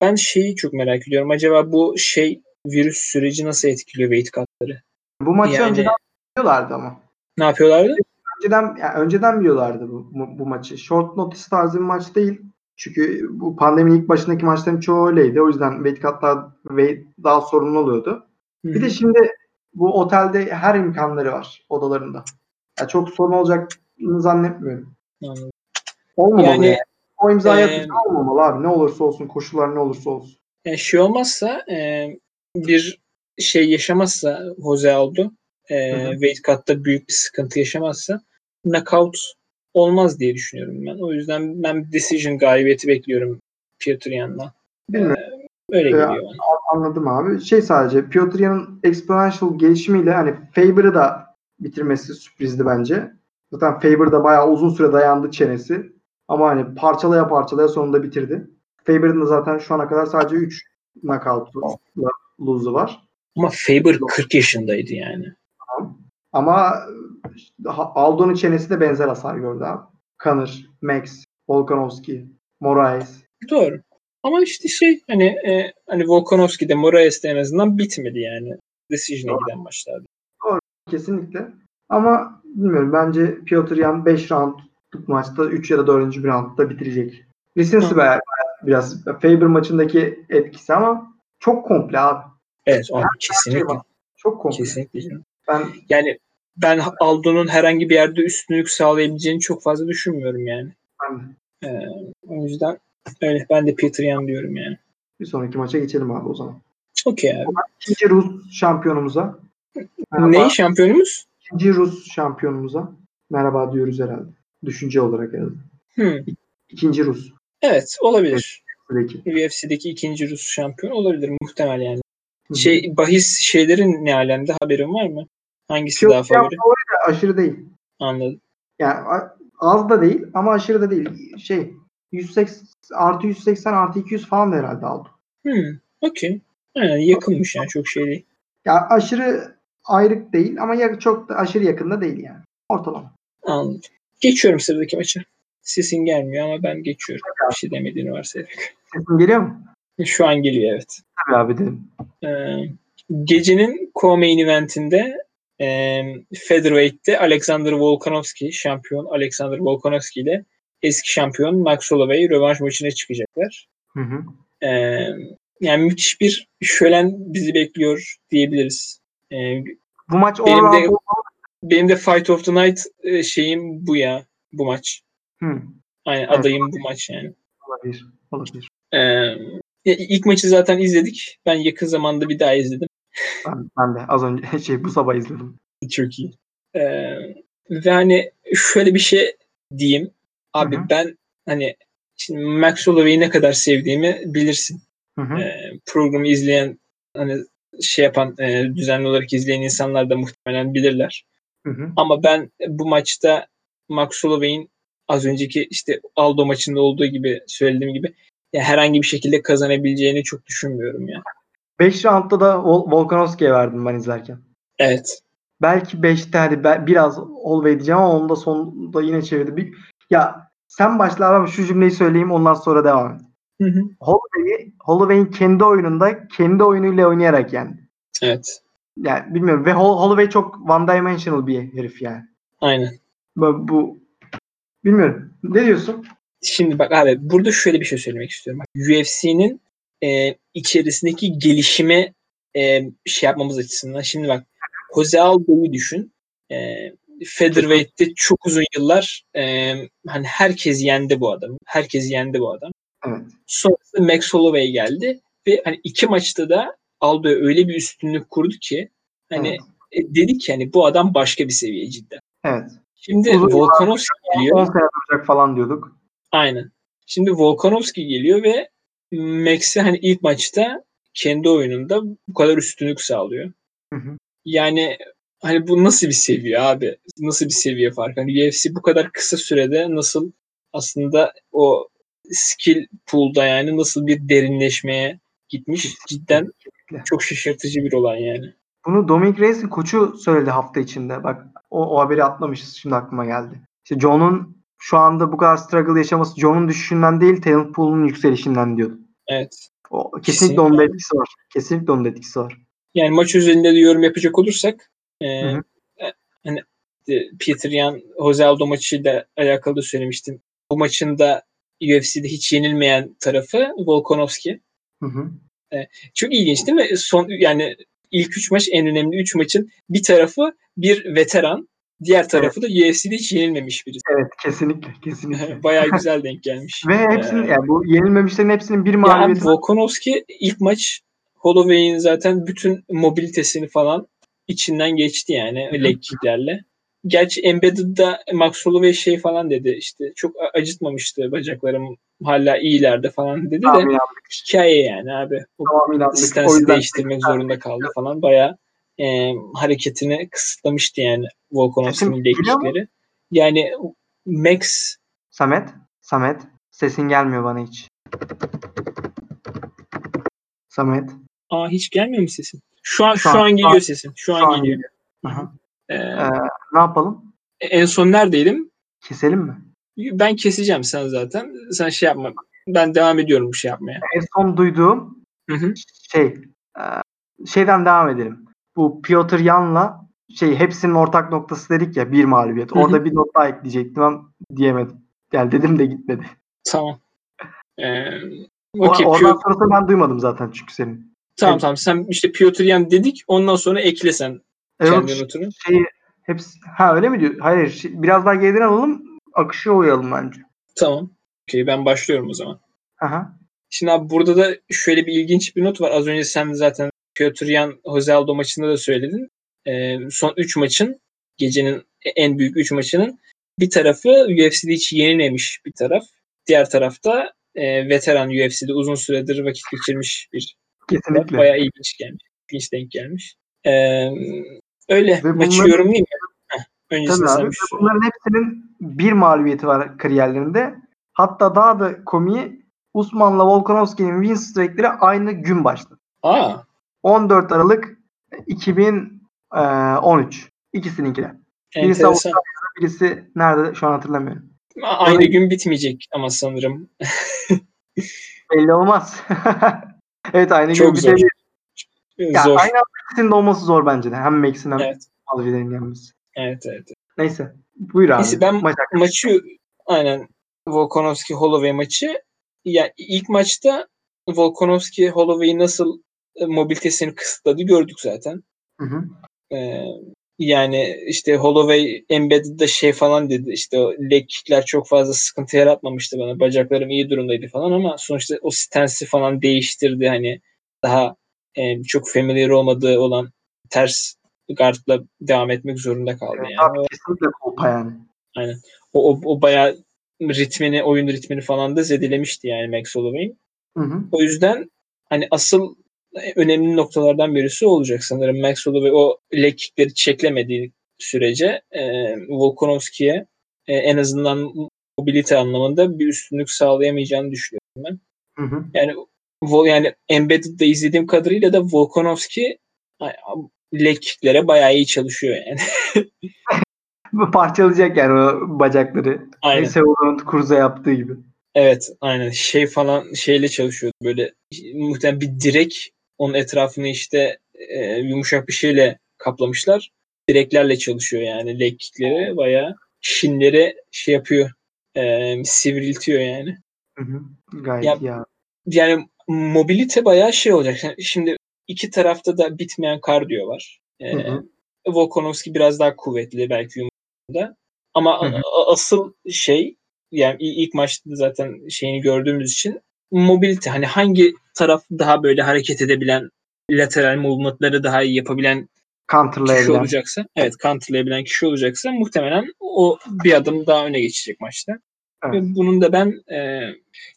ben şeyi çok merak ediyorum. Acaba bu şey virüs süreci nasıl etkiliyor weight cut'ları? Bu maçı Yani önceden biliyorlardı ama. ne yapıyorlardı? Önceden yani önceden biliyorlardı bu, bu, bu maçı. Short notice tarzı bir maç değil. Çünkü bu pandeminin ilk başındaki maçların çoğu öyleydi. O yüzden cut'lar weight daha sorunlu oluyordu. Hı Bir de şimdi bu otelde her imkanları var odalarında. Ya çok sorun olacağını zannetmiyorum. Anladım. Olmamalı yani. Yani O imzayı Ee, olmamalı abi. Ne olursa olsun, koşullar ne olursa olsun. yani şey olmazsa e, bir şey yaşamazsa Jose Aldo e, Hı hı. weight cut'ta büyük bir sıkıntı yaşamazsa knockout olmaz diye düşünüyorum ben. O yüzden ben bir decision galibiyeti bekliyorum Piotr Yan'la. Bilmiyorum. Öyle Ee, geliyor bana. Anladım abi. Şey sadece Piotr Yan'ın exponential gelişimiyle hani Faber'ı da bitirmesi sürprizdi bence. Zaten Faber da bayağı uzun süre dayandı çenesi. Ama hani parçalaya parçalaya sonunda bitirdi. Faber'ın da zaten şu ana kadar sadece 3 knockout lose'u var. Ama Faber 40 yaşındaydı yani. Ama Aldo'nun çenesi de benzer hasar gördü abi. Conor, Max, Volkanovski, Moraes. Doğru. Ama işte şey hani e, hani Volkanovski'de Moraes'te en azından bitmedi yani. Decision'a Doğru. giden maçlardı. Kesinlikle. Ama bilmiyorum bence Piotr Yan 5 roundluk maçta 3 ya da 4. bir roundda bitirecek. Lisensi bayağı biraz Faber maçındaki etkisi ama çok komple abi. Evet, abi, Şey kesinlikle. var. Çok komple. Kesinlikle. Ben Yani ben Aldo'nun herhangi bir yerde üstünlük sağlayabileceğini çok fazla düşünmüyorum yani. ben Ee, o yüzden öyle. Ben de Peter Yan diyorum yani. bir sonraki maça geçelim abi o zaman. Okey abi. İkinci Rus şampiyonumuza. Merhaba. Neyi şampiyonumuz? İkinci Rus şampiyonumuza. Merhaba diyoruz herhalde. Düşünce olarak herhalde. Hmm. İkinci Rus. Evet olabilir. Peki. UFC'deki ikinci Rus şampiyon olabilir muhtemel yani. Hı hı. Şey bahis şeylerin ne alemde haberin var mı? Hangisi Piotr daha favori? de aşırı değil. Anladım. Yani az da değil ama aşırı da değil. Şey 180 artı 180 artı 200 falan da herhalde aldı. Hmm. Okey. Aynen yakınmış yani çok şey değil. Ya aşırı ayrık değil ama ya çok da aşırı yakında değil yani. Ortalama. Anladım. Geçiyorum sıradaki maça. Sesin gelmiyor ama ben geçiyorum. Bir şey demediğini varsayarak. Sesim geliyor mu? Şu an geliyor evet. Tabii abi dedim. Ee, gecenin co-main eventinde e, Featherweight'te Alexander Volkanovski şampiyon Alexander Volkanovski ile eski şampiyon Max Holloway rövanş maçına çıkacaklar. Hı hı. Ee, yani müthiş bir şölen bizi bekliyor diyebiliriz. Ee, Bu maç Benim all de- round benim de Fight of the Night e, şeyim bu ya bu maç. Hı, Aynen Evet. adayım bu maç yani. olabilir. Olabilir. Ee, ilk maçı zaten izledik. Ben yakın zamanda bir daha izledim. Ben, ben de az önce [laughs] şey bu sabah izledim. Çok iyi. Ee, ve hani şöyle bir şey diyeyim. Abi Hı hı. ben hani şimdi Max Holloway'i ne kadar sevdiğimi bilirsin. Hı hı. Ee, programı izleyen hani şey yapan e, düzenli olarak izleyen insanlar da muhtemelen bilirler. Hı hı. Ama ben bu maçta Max Holloway'in az önceki işte Aldo maçında olduğu gibi söylediğim gibi ya herhangi bir şekilde kazanabileceğini çok düşünmüyorum ya. 5 roundda da Vol- Volkanovski'ye verdim ben izlerken. Evet. Belki 5'te hadi be- biraz Holloway diyeceğim ama onu da sonunda yine çevirdi. Bir, ya sen başla abi şu cümleyi söyleyeyim ondan sonra devam et. Holloway'in kendi oyununda kendi oyunuyla oynayarak yendi. Evet. Yani bilmiyorum ve Hol- Holloway çok one dimensional bir herif yani. Aynen. Bu, bu bilmiyorum. Ne diyorsun? Şimdi bak abi burada şöyle bir şey söylemek istiyorum. UFC'nin e, içerisindeki gelişime e, şey yapmamız açısından. Şimdi bak Jose Aldo'yu düşün. E, Featherweight'te çok uzun yıllar e, hani herkes yendi bu adamı. Herkes yendi bu adam. Evet. Sonrasında Max Holloway geldi ve hani iki maçta da Aldo'ya öyle bir üstünlük kurdu ki hani Evet. e, dedi ki hani bu adam başka bir seviye cidden. Evet. Şimdi Uzun Volkanovski 10 geliyor. sene duracak falan diyorduk. Aynen. Şimdi Volkanovski geliyor ve Max'e hani ilk maçta kendi oyununda bu kadar üstünlük sağlıyor. Hı hı. Yani hani bu nasıl bir seviye abi? Nasıl bir seviye farkı? Hani UFC bu kadar kısa sürede nasıl aslında o skill pool'da yani nasıl bir derinleşmeye gitmiş cidden Kesinlikle. çok şaşırtıcı bir olay yani. Bunu Dominic Reyes'in koçu söyledi hafta içinde. Bak o, o haberi atlamışız şimdi aklıma geldi. İşte John'un şu anda bu kadar struggle yaşaması John'un düşüşünden değil talent pool'un yükselişinden diyordu. Evet. O, kesinlikle, Kesinlikle. onun etkisi var. Kesinlikle onun etkisi var. Yani maç üzerinde de yorum yapacak olursak e, Hı hı. e, hani e, Peter Yan Jose Aldo maçıyla alakalı da söylemiştim. Bu maçın da UFC'de hiç yenilmeyen tarafı Volkanovski. Hı hı. Çok ilginç değil mi? Son yani ilk üç maç en önemli üç maçın bir tarafı bir veteran, diğer tarafı da UFC'de hiç yenilmemiş birisi. Evet kesinlikle kesinlikle. [laughs] Bayağı güzel denk gelmiş. Ve hepsinin Ee, yani bu yenilmemişlerin hepsinin bir mağlubiyeti var. Volkanovski ilk maç Holloway'in zaten bütün mobilitesini falan içinden geçti yani leg kicklerle. Gerçi Embedded'da Max Holloway şey falan dedi işte çok acıtmamıştı bacaklarım hala iyilerde falan dedi de inandık. hikaye yani abi. O Tamam stansı değiştirmek zorunda kaldı falan. Bayağı e, hareketini kısıtlamıştı yani Volkanovski'nin kickleri. Yani Max Samet, Samet sesin gelmiyor bana hiç. Samet. aa hiç gelmiyor mu sesin? Şu an şu, Şu an- an, an- geliyor sesin. Şu an Şu an geliyor. geliyor. Aha. Ee, Ee, ne yapalım? en son neredeydim? Keselim mi? Ben keseceğim sen zaten. Sen şey yapma. Ben devam ediyorum bu şey yapmaya. En son duyduğum Hı hı. şey e, şeyden devam edelim. Bu Piotr Yan'la şey hepsinin ortak noktası dedik ya bir mağlubiyet. Orada bir not daha ekleyecektim ama diyemedim. Yani dedim de gitmedi. Tamam. Ee, O- okey, Oradan Piotr- sonrasını ben duymadım zaten çünkü senin. tamam tamam. Sen işte Piotr Yan dedik. Ondan sonra ekle notunu. şey hepsi ha öyle mi diyor? Hayır, şey- biraz daha geriden alalım. Akışı uyalım bence. Tamam. Okey ben başlıyorum o zaman. Aha. Şimdi abi burada da şöyle bir ilginç bir not var. Az önce sen zaten Piotr Yan Jose Aldo maçında da söyledin. Ee, son 3 maçın gecenin en büyük 3 maçının bir tarafı UFC'de hiç yenilmemiş bir taraf. Diğer tarafta e, veteran UFC'de uzun süredir vakit geçirmiş bir. Kesinlikle. Bayağı ilginç gelmiş. İlginç denk gelmiş. Ee, öyle. Ve Maçı bunların- yorumlayayım mı? Öncesinde Tabii abi. şey söyle. Bunların hepsinin bir mağlubiyeti var kariyerlerinde. Hatta daha da komiği Usman'la Volkanovski'nin win streakleri aynı gün başladı. Aa, 14 Aralık 2013. İkisininkiler. Birisi. Avustralya'da, birisi nerede şu an hatırlamıyorum. Aynı Evet. gün bitmeyecek ama sanırım. [laughs] Belli olmaz. [laughs] evet aynı Çok gün bitebilir. Ya, Zor. Aynı anda ikisinin de olması zor bence de. Hem Max'in hem Evet. Malvide'nin yenmesi. Evet evet. Neyse. Buyur abi. Neyse ben Maç hakkında. maçı aynen Volkanovski Holloway maçı ya ilk maçta Volkanovski Holloway'i nasıl e, mobilitesini kısıtladı gördük zaten. Hı hı. Ee, yani işte Holloway embedded'da şey falan dedi işte leg kickler çok fazla sıkıntı yaratmamıştı bana bacaklarım iyi durumdaydı falan ama sonuçta o stance'i falan değiştirdi hani daha e, çok familiar olmadığı olan ters guardla devam etmek zorunda kaldı Evet, yani. abi O- kesinlikle kolpa yani. o, o, o bayağı ritmini, oyun ritmini falan da zedelemişti yani Max Holloway'in. Hı hı. O yüzden hani asıl önemli noktalardan birisi olacak sanırım. Max Holloway o leg kickleri çeklemediği sürece e, Volkanovski'ye e, en azından mobilite anlamında bir üstünlük sağlayamayacağını düşünüyorum ben. Hı hı. Yani yani Embedded'da izlediğim kadarıyla da Volkanovski kicklere bayağı iyi çalışıyor yani. Bu [laughs] Parçalayacak yani o bacakları. Aynen. Neyse onun kurza yaptığı gibi. Evet aynen şey falan şeyle çalışıyordu böyle muhtemelen bir direk onun etrafını işte e, yumuşak bir şeyle kaplamışlar. Direklerle çalışıyor yani leg kickleri bayağı şinleri şey yapıyor e, sivriltiyor yani. Hı hı. Gayet Ya- abi. Yani mobilite bayağı şey olacak. Şimdi iki tarafta da bitmeyen kardiyo var. E, Hı hı. Volkanovski biraz daha kuvvetli belki yumruğunda. Ama Hı hı. asıl şey yani ilk maçta zaten şeyini gördüğümüz için mobilite. Hani hangi taraf daha böyle hareket edebilen lateral movement'ları daha iyi yapabilen kişi Counterlayabilen. olacaksa, evet counterlayabilen kişi olacaksa muhtemelen o bir adım daha öne geçecek maçta. Evet. Ve bunun da ben e,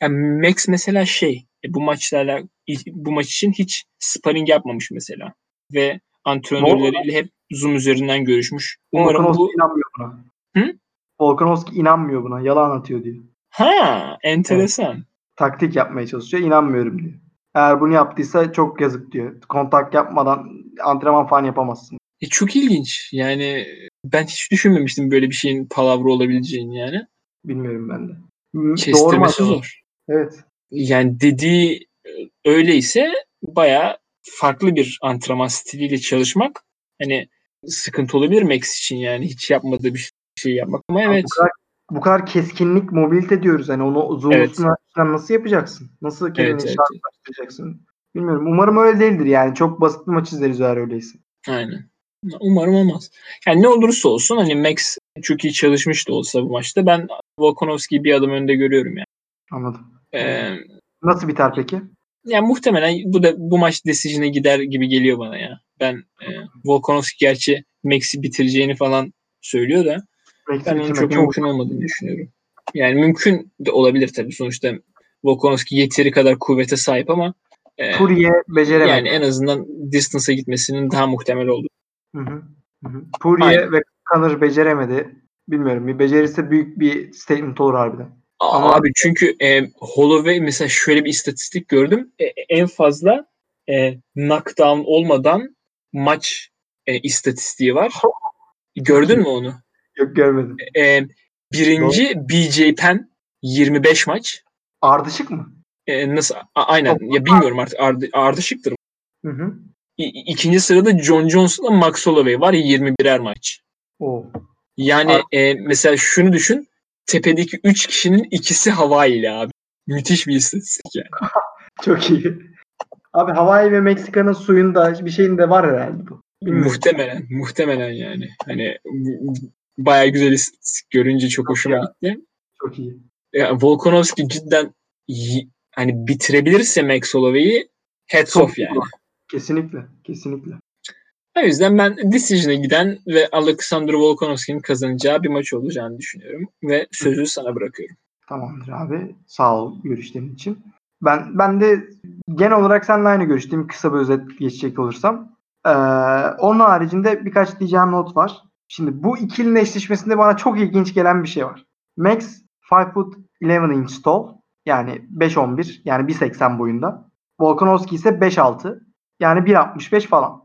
yani Max mesela şey e, bu maçlarla bu maç için hiç sparring yapmamış mesela ve antrenörleriyle hep Zoom üzerinden görüşmüş. Umarım Volkanovski bu inanmıyor buna. Hı? Volkanovski inanmıyor buna. Yalan atıyor diyor. ha enteresan. Taktik yapmaya çalışıyor. İnanmıyorum diyor. Eğer bunu yaptıysa çok yazık diyor. Kontak yapmadan antrenman falan yapamazsın. E, çok ilginç. Yani ben hiç düşünmemiştim böyle bir şeyin palavra olabileceğini yani. Bilmiyorum ben de. Doğru Kestirmesi zor. Evet. Yani dediği e, öyleyse baya farklı bir antrenman stiliyle çalışmak hani sıkıntı olabilir Max için yani hiç yapmadığı bir şey yapmak ama evet Bu kadar, bu kadar keskinlik, mobilite diyoruz. Hani onu zoom'lusuna falan nasıl yapacaksın? Nasıl kendini Evet, evet? Bilmiyorum. Umarım öyle değildir yani. Çok basit bir maç izleriz eğer öyleyse. aynen. Umarım olmaz. Yani ne olursa olsun hani Max çok iyi çalışmış da olsa bu maçta ben Volkanovski'yi bir adım önde görüyorum yani. Anladım. Ee, Nasıl biter peki? yani muhtemelen bu da bu maç decision'e gider gibi geliyor bana ya. Ben e, Volkanovski gerçi Max'i bitireceğini falan söylüyor da Max'i Ben onun çok çok mümkün olmadığını düşünüyorum. Yani mümkün de olabilir tabii. Sonuçta Volkanovski yeteri kadar kuvvete sahip ama e, Poirier beceremedi. yani en azından distance'a gitmesinin daha muhtemel oldu. Hı hı. Poirier Aynen. ve Conor beceremedi. Bilmiyorum. Bir becerirse büyük bir statement olur harbiden. Ama- Abi çünkü e, Holloway mesela şöyle bir istatistik gördüm. E, en fazla e, knockdown olmadan maç e, istatistiği var. [laughs] Gördün mü onu? Yok görmedim. E, birinci BJ Penn 25 maç. Ardışık mı? E, nasıl? A- aynen. Ya bilmiyorum artık ardı, ardışıktır. Hı hı. İ- ikinci sırada John Johnson'la Max Holloway var 21'er maç. Oo. Yani e, mesela şunu düşün. Tepedeki 3 kişinin ikisi Hawaii'li abi. Müthiş bir istatistik yani. [laughs] Çok iyi. Abi Hawaii ve Meksika'nın suyunda bir şeyin de var herhalde bu. Bilmiyorum. Muhtemelen. Muhtemelen yani. Hani bayağı güzel istatistik görünce çok hoşuma ya. gitti. Çok iyi. Ya, Volkanovski cidden hani bitirebilirse Max Holloway'i heads Çok off yani. Kesinlikle. Kesinlikle. O yüzden ben decision'a giden ve Alexander Volkanovski'nin kazanacağı bir maç olacağını düşünüyorum. Ve sözü sana bırakıyorum. Tamamdır abi. Sağ ol görüşlerin için. Ben ben de genel olarak seninle aynı görüşteyim. Kısa bir özet geçecek olursam. Ee, onun haricinde birkaç diyeceğim not var. Şimdi bu ikilinin eşleşmesinde bana çok ilginç gelen bir şey var. Max 5 foot 11 inch tall. Yani 5.11 yani 1.80 boyunda. Volkanovski ise 5.6 yani 1.65 falan.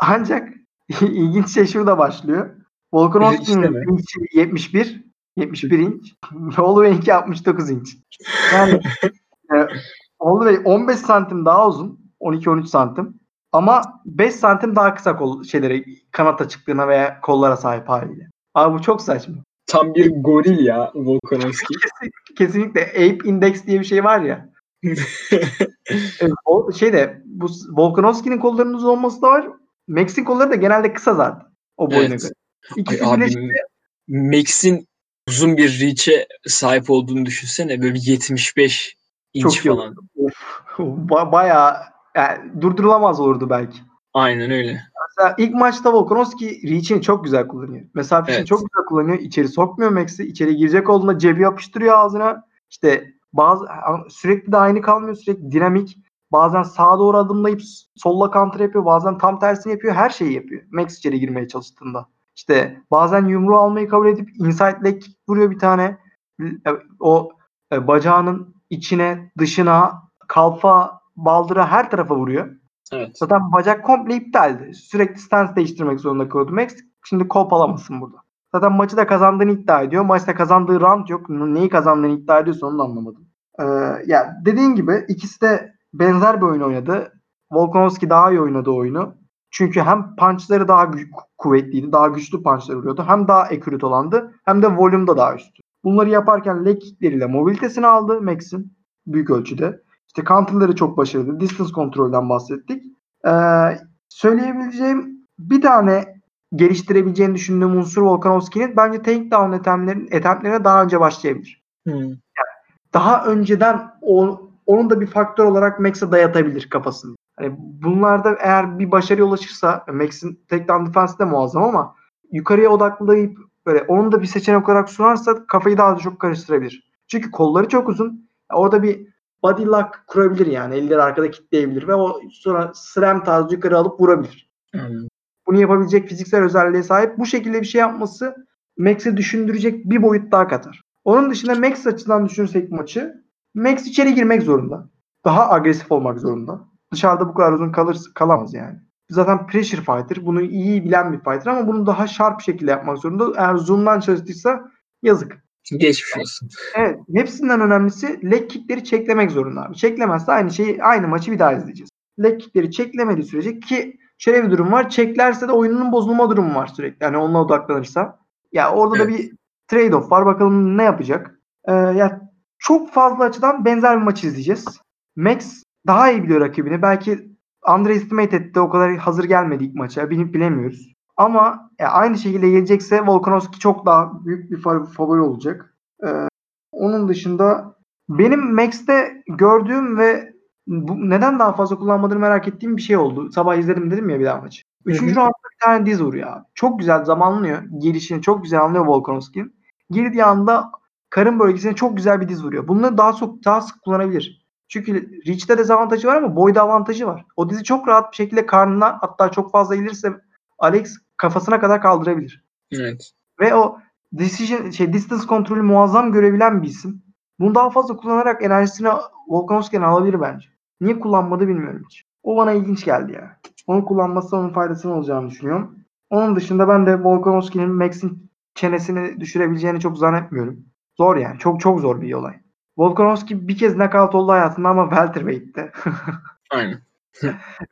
Ancak [laughs] ilginç şey şurada başlıyor. İşte mi? inçi 71 71 inç. [laughs] Holloway'inki 69 inç. Yani e, Holloway 15 santim daha uzun. 12-13 santim. Ama 5 santim daha kısa kol şeylere kanat açıklığına veya kollara sahip haliyle. Abi bu çok saçma. Tam bir goril ya Volkanovski. [laughs] Kesinlikle Ape Index diye bir şey var ya. Evet, o şeyde bu Volkanovski'nin kollarının uzun olması da var. Max'in kolları da genelde kısa zaten. O boyuna Evet. göre. Ay İkisi abi birleşince Max'in uzun bir reach'e sahip olduğunu düşünsene. Böyle bir 75 inç Çok falan. Of, ba- bayağı yani durdurulamaz olurdu belki. Aynen öyle. Mesela ilk maçta Volkanovski reach'ini çok güzel kullanıyor. Mesafesini Evet. çok güzel kullanıyor. İçeri sokmuyor Max'i. İçeri girecek olduğunda cebi yapıştırıyor ağzına. İşte bazı sürekli de aynı kalmıyor. Sürekli dinamik. Bazen sağa doğru adımlayıp solla counter yapıyor. Bazen tam tersini yapıyor. Her şeyi yapıyor. Max içeri girmeye çalıştığında. İşte bazen yumruğu almayı kabul edip inside leg vuruyor bir tane. O e, bacağının içine, dışına, kalfa, baldıra her tarafa vuruyor. Evet. Zaten bacak komple iptaldi. Sürekli stance değiştirmek zorunda kalıyordu Max. Şimdi kolp alamazsın burada. Zaten maçı da kazandığını iddia ediyor. Maçta kazandığı round yok. Neyi kazandığını iddia ediyorsa onu da anlamadım. Ee, ya dediğin gibi ikisi de benzer bir oyun oynadı. Volkanovski daha iyi oynadı oyunu. Çünkü hem punchları daha gü- kuvvetliydi. Daha güçlü punchlar vuruyordu. Hem daha accurate olandı. Hem de volume'da daha üstü. Bunları yaparken leg kickleriyle mobilitesini aldı Max'in büyük ölçüde. İşte counter'ları çok başarılı. Distance kontrolden bahsettik. Ee, söyleyebileceğim bir tane geliştirebileceğini düşündüğüm unsur Volkanovski'nin bence takedown attemptlerin, attemptlerine daha önce başlayabilir. Hmm. Daha önceden o, onun da bir faktör olarak Max'e dayatabilir kafasını. Hani bunlarda eğer bir başarıya ulaşırsa Max'in takedown defense de muazzam ama yukarıya odaklayıp böyle onun da bir seçenek olarak sunarsa kafayı daha da çok karıştırabilir. Çünkü kolları çok uzun. Orada bir body lock kurabilir yani. Elleri arkada kitleyebilir ve o sonra slam tarzı yukarı alıp vurabilir. Anladım. Bunu yapabilecek fiziksel özelliğe sahip. Bu şekilde bir şey yapması Max'i düşündürecek bir boyut daha katar. Onun dışında Max açısından düşünürsek maçı Max içeri girmek zorunda. Daha agresif olmak zorunda. Dışarıda bu kadar uzun kalır, kalamaz yani. Zaten pressure fighter. Bunu iyi bilen bir fighter ama bunu daha sharp şekilde yapmak zorunda. Eğer zoom'dan çalıştıysa yazık. Geçmiş olsun. Evet. Hepsinden önemlisi leg kickleri çeklemek zorunda abi. Çeklemezse aynı şeyi aynı maçı bir daha izleyeceğiz. Leg kickleri çeklemediği sürece ki şöyle bir durum var. Çeklerse de oyunun bozulma durumu var sürekli. Yani onunla odaklanırsa. Ya orada da Evet. bir trade-off var. Bakalım ne yapacak. Ee, ya çok fazla açıdan benzer bir maç izleyeceğiz. Max daha iyi biliyor rakibini. Belki underestimate etti. O kadar hazır gelmedi ilk maça. Bilemiyoruz. Ama ya aynı şekilde gelecekse Volkanovski çok daha büyük bir fa- favori olacak. Ee, onun dışında benim Max'te gördüğüm ve bu, neden daha fazla kullanmadığını merak ettiğim bir şey oldu. Sabah izledim dedim ya bir daha maçı. Üçüncü roundda bir tane diz vuruyor abi. Çok güzel zamanlıyor. Gelişini çok güzel anlıyor Volkanovski'nin. Girdiği anda karın bölgesine çok güzel bir diz vuruyor. Bunları daha çok daha sık kullanabilir. Çünkü reach'te dezavantajı var ama boyda avantajı var. O dizi çok rahat bir şekilde karnına hatta çok fazla gelirse Alex kafasına kadar kaldırabilir. Evet. Ve o decision şey distance kontrolü muazzam görebilen bir isim. Bunu daha fazla kullanarak enerjisini Volkanovski'den alabilir bence. Niye kullanmadı bilmiyorum hiç. O bana ilginç geldi ya. Onu kullanması onun faydasını olacağını düşünüyorum. Onun dışında ben de Volkanovski'nin Max'in çenesini düşürebileceğini çok zannetmiyorum. Zor yani. Çok çok zor bir olay. Volkanovski bir kez knockout oldu hayatında ama welterweight'te. [laughs] Aynen.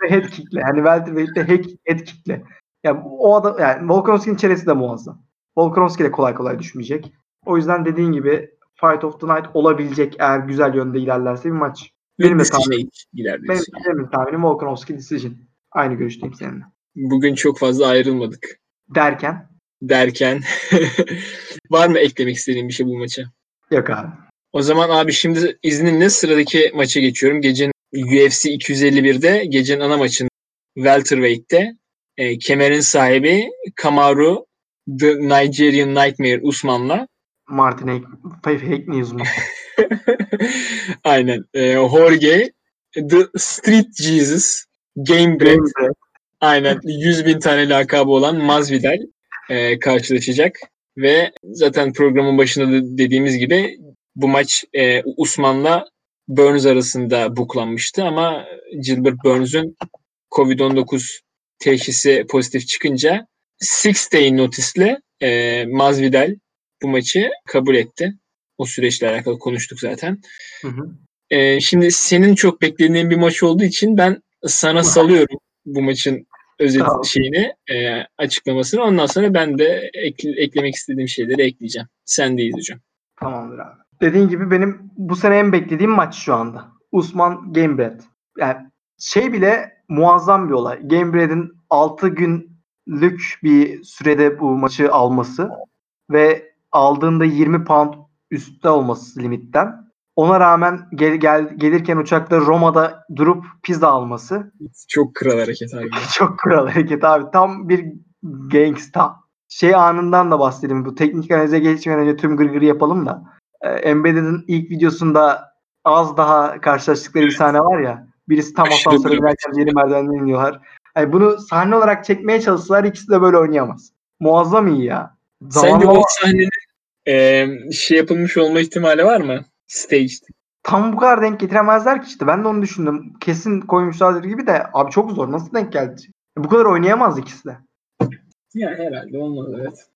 Ve head kick'le. Yani welterweight'te head, kick'le. Ya o adam yani Volkanovski'nin çenesi de muazzam. Volkanovski de kolay kolay düşmeyecek. O yüzden dediğin gibi Fight of the Night olabilecek eğer güzel yönde ilerlerse bir maç. Benim de tahminim, benim, benim tahminim Volkanovski decision. Aynı görüşteyim seninle. Bugün çok fazla ayrılmadık Derken derken [laughs] var mı eklemek istediğin bir şey bu maça? yok abi. O zaman abi şimdi izninle sıradaki maça geçiyorum. Gecenin UFC 251'de gecenin ana maçın welterweight'te e, kemerin sahibi Kamaru The Nigerian Nightmare Usman'la Martin news [laughs] mu? aynen e, Jorge The Street Jesus Game Bread aynen 100 bin tane lakabı olan Masvidal e, karşılaşacak ve zaten programın başında da dediğimiz gibi bu maç e, Usman'la Burns arasında buklanmıştı ama Gilbert Burns'ün Covid-19 teşhisi pozitif çıkınca six day notice'le e, Masvidal bu maçı kabul etti. O süreçle alakalı konuştuk zaten. Hı hı. E, şimdi senin çok beklediğin bir maç olduğu için ben sana salıyorum bu maçın özet Tamam. şeyini, e, açıklamasını. Ondan sonra ben de ekle- eklemek istediğim şeyleri ekleyeceğim. Sen de hocam. Tamamdır abi. Dediğin gibi benim bu sene en beklediğim maç şu anda. Usman Gamebred. Yani şey bile muazzam bir olay. Gamebred'in 6 günlük bir sürede bu maçı alması ve aldığında 20 pound üstte olması limitten. Ona rağmen gel, gel, gelirken uçakta Roma'da durup pizza alması Çok kral hareket abi. [laughs] çok kral hareket abi. Tam bir gangsta. Şey anından da bahsedeyim. Bu teknik analize geçmeden önce tüm gırgırı yapalım da. Ee, Embedded'in ilk videosunda az daha karşılaştıkları bir sahne var ya. Birisi tam asansöre giderken diğeri merdivenden iniyorlar. Yani bunu sahne olarak çekmeye çalışsalar ikisi de böyle oynayamaz. Muazzam iyi ya. Sence Zamanlama o sahnenin e, şey yapılmış olma ihtimali var mı? Staged. tam bu kadar denk getiremezler ki işte. Ben de onu düşündüm. Kesin koymuşlardır gibi de abi çok zor. Nasıl denk geldi? Bu kadar oynayamaz ikisi de. Ya herhalde olmaz evet.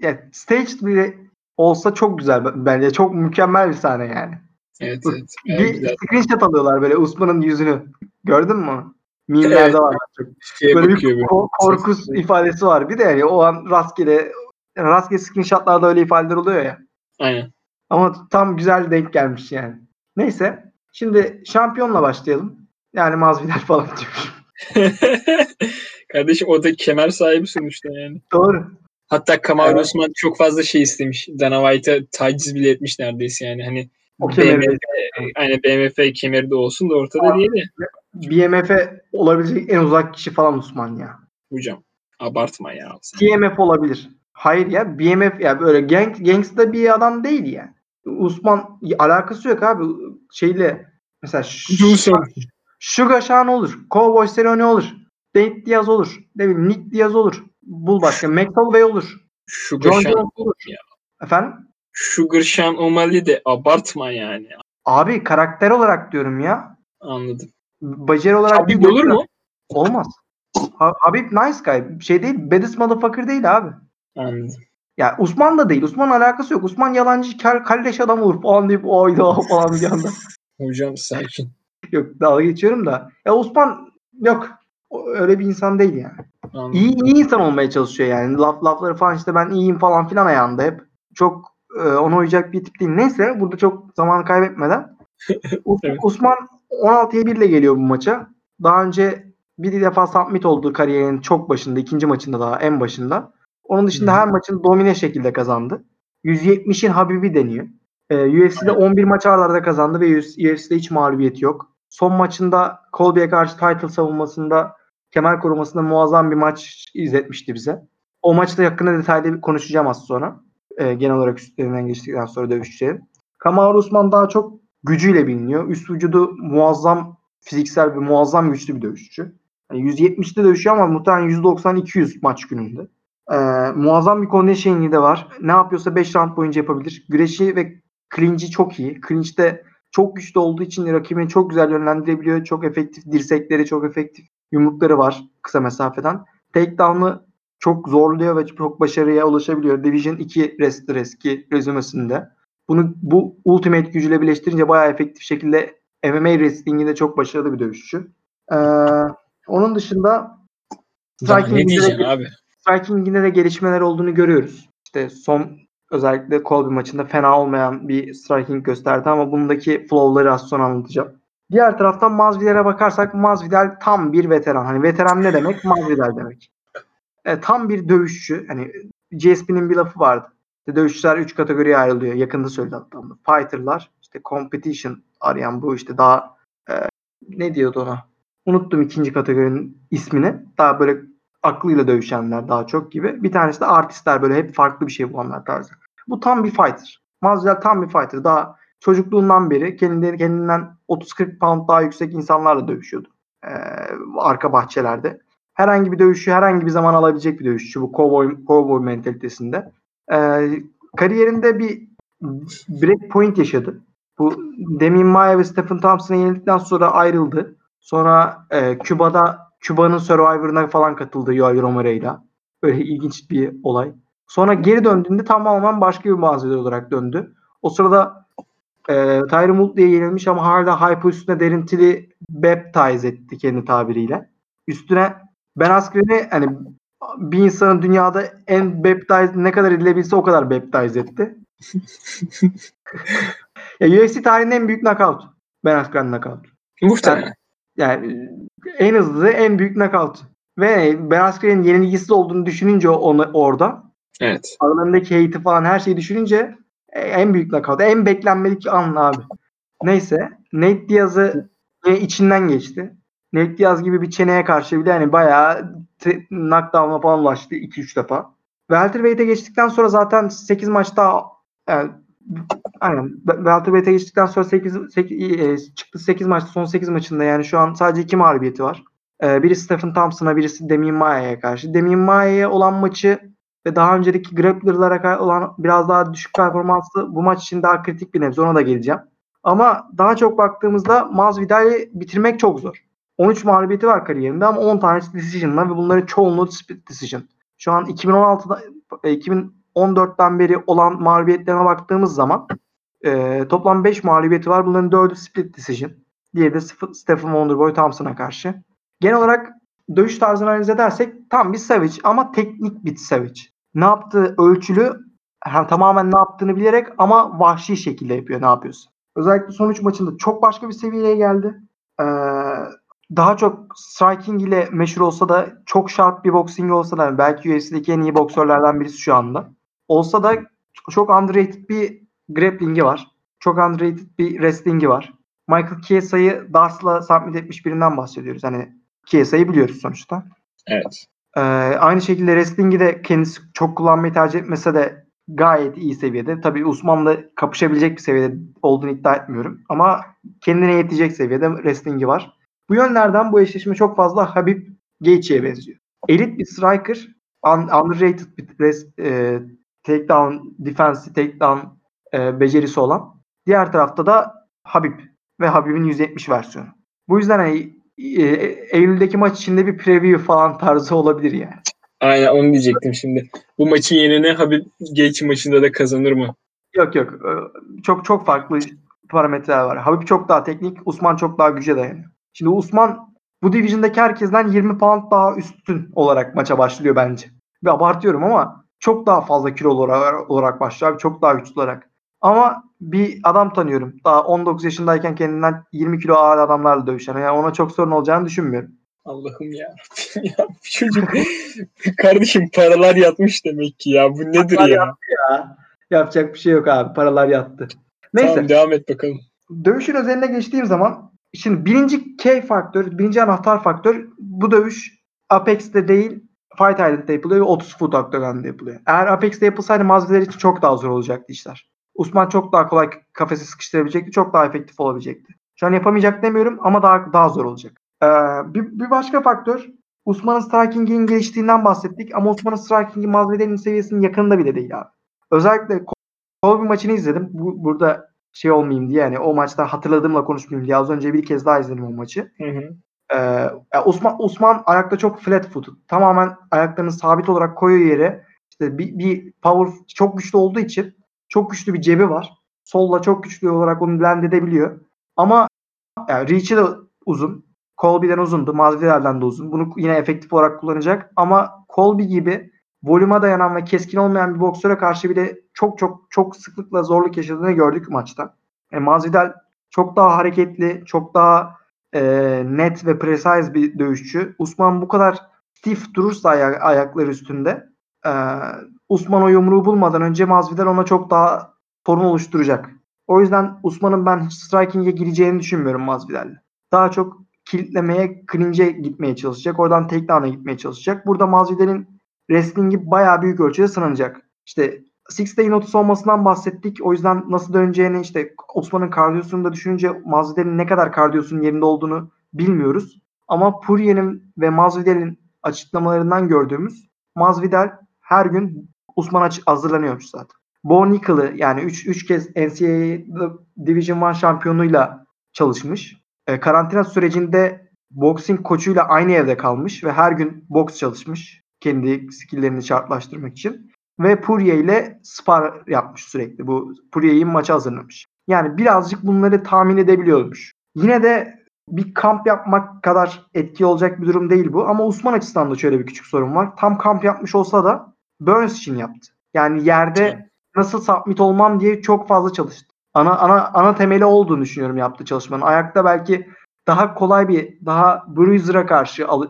yani staged bile olsa çok güzel bence. Çok mükemmel bir sahne yani. Evet evet. Bir güzel. screenshot alıyorlar böyle Usman'ın yüzünü. Gördün mü? Mimlerde Evet. var. Çok. Şeye Böyle bir bakıyor böyle. ko- korkus ifadesi var. Bir de yani o an rastgele rastgele screenshotlarda öyle ifadeler oluyor ya. Aynen. Ama tam güzel denk gelmiş yani. Neyse. Şimdi şampiyonla başlayalım. Yani Masvidal [laughs] falan diyorum. [laughs] Kardeşim o da kemer sahibi sonuçta yani. Doğru. Hatta Kamaru Evet. Usman çok fazla şey istemiş. Dana White'a taciz bile etmiş neredeyse yani. Hani O kemeri BMF, aynen BMF kemeri de olsun da ortada diye de. BMF'e olabilecek en uzak kişi falan Osman ya. Hocam abartma ya. TMF olabilir. Hayır ya BMF ya böyle gang, gangsta bir adam değil yani. Usman alakası yok abi. Şeyle mesela. Sugar Sean olur. Cowboy Cerrone olur. Nate Diaz olur. Ne bileyim Nick Diaz olur. Bul başka. McCallway olur. Sugar John Sean olur. ya. Efendim? Sugar Sean O'Malley de abartma yani. Abi karakter olarak diyorum ya. Anladım. Beceri olarak Habib değil. olur mu? Olmaz. Ha- Habib nice guy. Şey değil. Baddest motherfucker değil abi. Anladım. Ya Usman da değil. Usman alakası yok. Usman yalancı kar, kalleş adam olur falan deyip oyda falan bir anda. [laughs] Hocam sakin. yok dalga geçiyorum da. Ya Usman yok. Öyle bir insan değil yani. Anladım. İyi, iyi insan olmaya çalışıyor yani. Laf, lafları falan işte ben iyiyim falan filan ayağında hep. Çok e, ona uyacak bir tip değil. Neyse burada çok zaman kaybetmeden. [laughs] Evet. Usman 16'ya 1 ile geliyor bu maça. Daha önce bir defa submit oldu kariyerinin çok başında. ikinci maçında daha en başında. Onun dışında Hı. her maçını domine şekilde kazandı. 170'in Habibi deniyor. Ee, UFC'de 11 maç arda arda kazandı ve UFC'de hiç mağlubiyeti yok. Son maçında Colby'ye karşı title savunmasında kemer korumasında muazzam bir maç izletmişti bize. O maçta hakkında detaylı konuşacağım az sonra. Ee, genel olarak üstlerinden geçtikten sonra dövüşeceğim. Kamaru Usman daha çok gücüyle biliniyor. Üst vücudu muazzam fiziksel ve muazzam güçlü bir dövüşçü. Yani 170'te dövüşüyor ama muhtemelen 190-200 maç gününde. Ee, muazzam bir conditioning'i de var. Ne yapıyorsa 5 round boyunca yapabilir. Güreşi ve clinch'i çok iyi. Clinch'te çok güçlü olduğu için rakibini çok güzel yönlendirebiliyor. Çok efektif dirsekleri, çok efektif yumrukları var kısa mesafeden. Takedown'ı çok zorluyor ve çok başarıya ulaşabiliyor. Division 2 wrestler eski rezümesinde. Bunu bu ultimate gücüyle birleştirince bayağı efektif şekilde MMA wrestling'inde çok başarılı bir dövüşçü. Ee, onun dışında Daha ne diyeceksin abi? Striking'inde de gelişmeler olduğunu görüyoruz. İşte son özellikle Colby maçında fena olmayan bir striking gösterdi ama bundaki flow'ları az sonra anlatacağım. Diğer taraftan Masvidal'e bakarsak Masvidal tam bir veteran. Hani veteran ne demek? Masvidal demek. E, tam bir dövüşçü. Hani GSP'nin bir lafı vardı. İşte dövüşçüler 3 kategoriye ayrılıyor. Yakında söyledi hatta bunu. Fighter'lar, işte competition arayan bu işte daha e, ne diyordu ona? Unuttum ikinci kategorinin ismini. Daha böyle aklıyla dövüşenler daha çok gibi. Bir tanesi de artistler böyle hep farklı bir şey bulanlar tarzı. Bu tam bir fighter. Masvidal tam bir fighter. Daha çocukluğundan beri kendileri kendinden 30-40 pound daha yüksek insanlarla dövüşüyordu. Ee, arka bahçelerde. Herhangi bir dövüşü herhangi bir zaman alabilecek bir dövüşçü bu cowboy, cowboy mentalitesinde. Ee, kariyerinde bir break point yaşadı. Bu Demin Maya ve Stephen Thompson'a yenildikten sonra ayrıldı. Sonra e, Küba'da Küba'nın Survivor'ına falan katıldı Yoel Romero'yla. Böyle ilginç bir olay. Sonra geri döndüğünde tamamen başka bir malzeme olarak döndü. O sırada e, Tyron Woodley'e yenilmiş ama hala hype üstüne derintili baptize etti kendi tabiriyle. Üstüne Ben Askren'i hani bir insanın dünyada en baptize ne kadar edilebilse o kadar baptize etti. [laughs] ya UFC tarihinin en büyük knockout. Ben Askren knockout. Muhtemelen. Yani en hızlı, en büyük knockout. Ve Ben Askren'in yenilgisiz olduğunu düşününce onu orada Evet. aralarındaki hate'i falan her şeyi düşününce e, en büyük knockout. En beklenmedik an abi. Neyse. Nate Diaz'ı içinden geçti. Nate Diaz gibi bir çeneye karşı bile hani bayağı knockdown'a falan ulaştı 2-3 defa. Welterweight'e geçtikten sonra zaten 8 maçta yani, Aynen. Welterweight'e geçtikten sonra 8, 8 e, çıktı 8 maçta son 8 maçında yani şu an sadece 2 mağlubiyeti var. E, biri Stephen Thompson'a birisi Demin Maya'ya karşı. Demin Maya'ya olan maçı ve daha önceki grappler'lara olan biraz daha düşük performansı bu maç için daha kritik bir nebze ona da geleceğim. Ama daha çok baktığımızda Masvidal'i bitirmek çok zor. 13 mağlubiyeti var kariyerinde ama 10 tanesi decision'la ve bunların çoğunluğu split decision. Şu an 2016'da 2000 e, 14'ten beri olan mağlubiyetlerine baktığımız zaman e, toplam 5 mağlubiyeti var. Bunların 4'ü split decision. Diğeri de Stephen Wonderboy Thompson'a karşı. Genel olarak dövüş tarzını analiz edersek tam bir Savage ama teknik bir Savage. Ne yaptığı ölçülü yani tamamen ne yaptığını bilerek ama vahşi şekilde yapıyor ne yapıyorsa. Özellikle son 3 maçında çok başka bir seviyeye geldi. Ee, daha çok striking ile meşhur olsa da çok sharp bir boxing olsa da belki UFC'deki en iyi boksörlerden birisi şu anda. Olsa da çok underrated bir grappling'i var. Çok underrated bir wrestling'i var. Michael Chiesa'yı Dars'la submit etmiş birinden bahsediyoruz. Hani Chiesa'yı biliyoruz sonuçta. Evet. Ee, aynı şekilde wrestling'i de kendisi çok kullanmayı tercih etmese de gayet iyi seviyede. Tabii Usman'la kapışabilecek bir seviyede olduğunu iddia etmiyorum. Ama kendine yetecek seviyede wrestling'i var. Bu yönlerden bu eşleşme çok fazla Habib Gaethje'ye benziyor. Elit bir striker, un- underrated bir rest, e, takedown defense, takedown e, becerisi olan. Diğer tarafta da Habib ve Habib'in 170 versiyonu. Bu yüzden hani, e, Eylül'deki maç içinde bir preview falan tarzı olabilir yani. Aynen onu diyecektim şimdi. Bu maçın yenene Habib Gaethje maçında da kazanır mı? Yok yok. e, Çok çok farklı parametreler var. Habib çok daha teknik, Usman çok daha güce dayanıyor. Şimdi Usman bu division'daki herkesten 20 pound daha üstün olarak maça başlıyor bence. Ve abartıyorum ama çok daha fazla kilo olarak, olarak başlıyor. abi, Çok daha güçlü olarak. Ama bir adam tanıyorum. Daha 19 yaşındayken kendinden 20 kilo ağır adamlarla dövüşen. Yani ona çok sorun olacağını düşünmüyorum. Allah'ım ya. [laughs] ya çocuk [laughs] kardeşim paralar yatmış demek ki ya. Bu nedir Paralar ya? Ya, yapacak bir şey yok abi. Paralar yattı. Neyse. Tamam devam et bakalım. Dövüşün özeline geçtiğim zaman şimdi birinci K faktör, birinci anahtar faktör bu dövüş Apex'te değil Fight Island'da yapılıyor ve 30 foot octagon'da yapılıyor. Eğer Apex'te yapılsaydı Masvidal için çok daha zor olacaktı işler. Usman çok daha kolay kafesi sıkıştırabilecekti, çok daha efektif olabilecekti. Şu an yapamayacak demiyorum ama daha daha zor olacak. Ee, bir, bir başka faktör Usman'ın striking'in geliştiğinden bahsettik ama Usman'ın striking'i Masvidal'in seviyesinin yakınında bile değil abi. Özellikle Colby maçını izledim. Bu, burada şey olmayayım diye yani o maçta hatırladığımla konuşmayayım diye az önce bir kez daha izledim o maçı. Hı hı. Ee, Osman Osman ayakta çok flat footed. Tamamen ayaklarını sabit olarak koyuyor yere. İşte bir, bir power çok güçlü olduğu için çok güçlü bir cebi var. Solla çok güçlü olarak onu blend edebiliyor. Ama yani reach'i de uzun. Colby'den uzundu. Masvidal'den de uzun. Bunu yine efektif olarak kullanacak. Ama Colby gibi volüme dayanan ve keskin olmayan bir boksöre karşı bile çok çok çok sıklıkla zorluk yaşadığını gördük maçta. Yani Masvidal çok daha hareketli, çok daha e, net ve precise bir dövüşçü. Usman bu kadar stiff durursa aya- ayakları üstünde e, Usman o yumruğu bulmadan önce Masvidal ona çok daha sorun oluşturacak. O yüzden Usman'ın ben striking'e gireceğini düşünmüyorum Masvidal'le. Daha çok kilitlemeye, clinch'e gitmeye çalışacak. Oradan takedown'a gitmeye çalışacak. Burada Masvidal'in wrestling'i bayağı büyük ölçüde sınanacak. İşte Six Day Notice olmasından bahsettik. O yüzden nasıl döneceğini işte Osman'ın kardiyosunu da düşününce Masvidal'in ne kadar kardiyosunun yerinde olduğunu bilmiyoruz. Ama Poirier'in ve Masvidal'in açıklamalarından gördüğümüz Masvidal her gün Usman aç- hazırlanıyormuş zaten. Bo Nickel'ı yani 3 3 kez NCAA Division 1 şampiyonuyla çalışmış. E, karantina sürecinde boxing koçuyla aynı evde kalmış ve her gün boks çalışmış kendi skilllerini şartlaştırmak için ve Poirier ile spar yapmış sürekli. Bu Poirier'in maça hazırlamış. Yani birazcık bunları tahmin edebiliyormuş. Yine de bir kamp yapmak kadar etki olacak bir durum değil bu. Ama Usman açısından da şöyle bir küçük sorun var. Tam kamp yapmış olsa da Burns için yaptı. Yani yerde nasıl submit olmam diye çok fazla çalıştı. Ana ana ana temeli olduğunu düşünüyorum yaptığı çalışmanın. Ayakta belki daha kolay bir daha bruiser'a karşı al,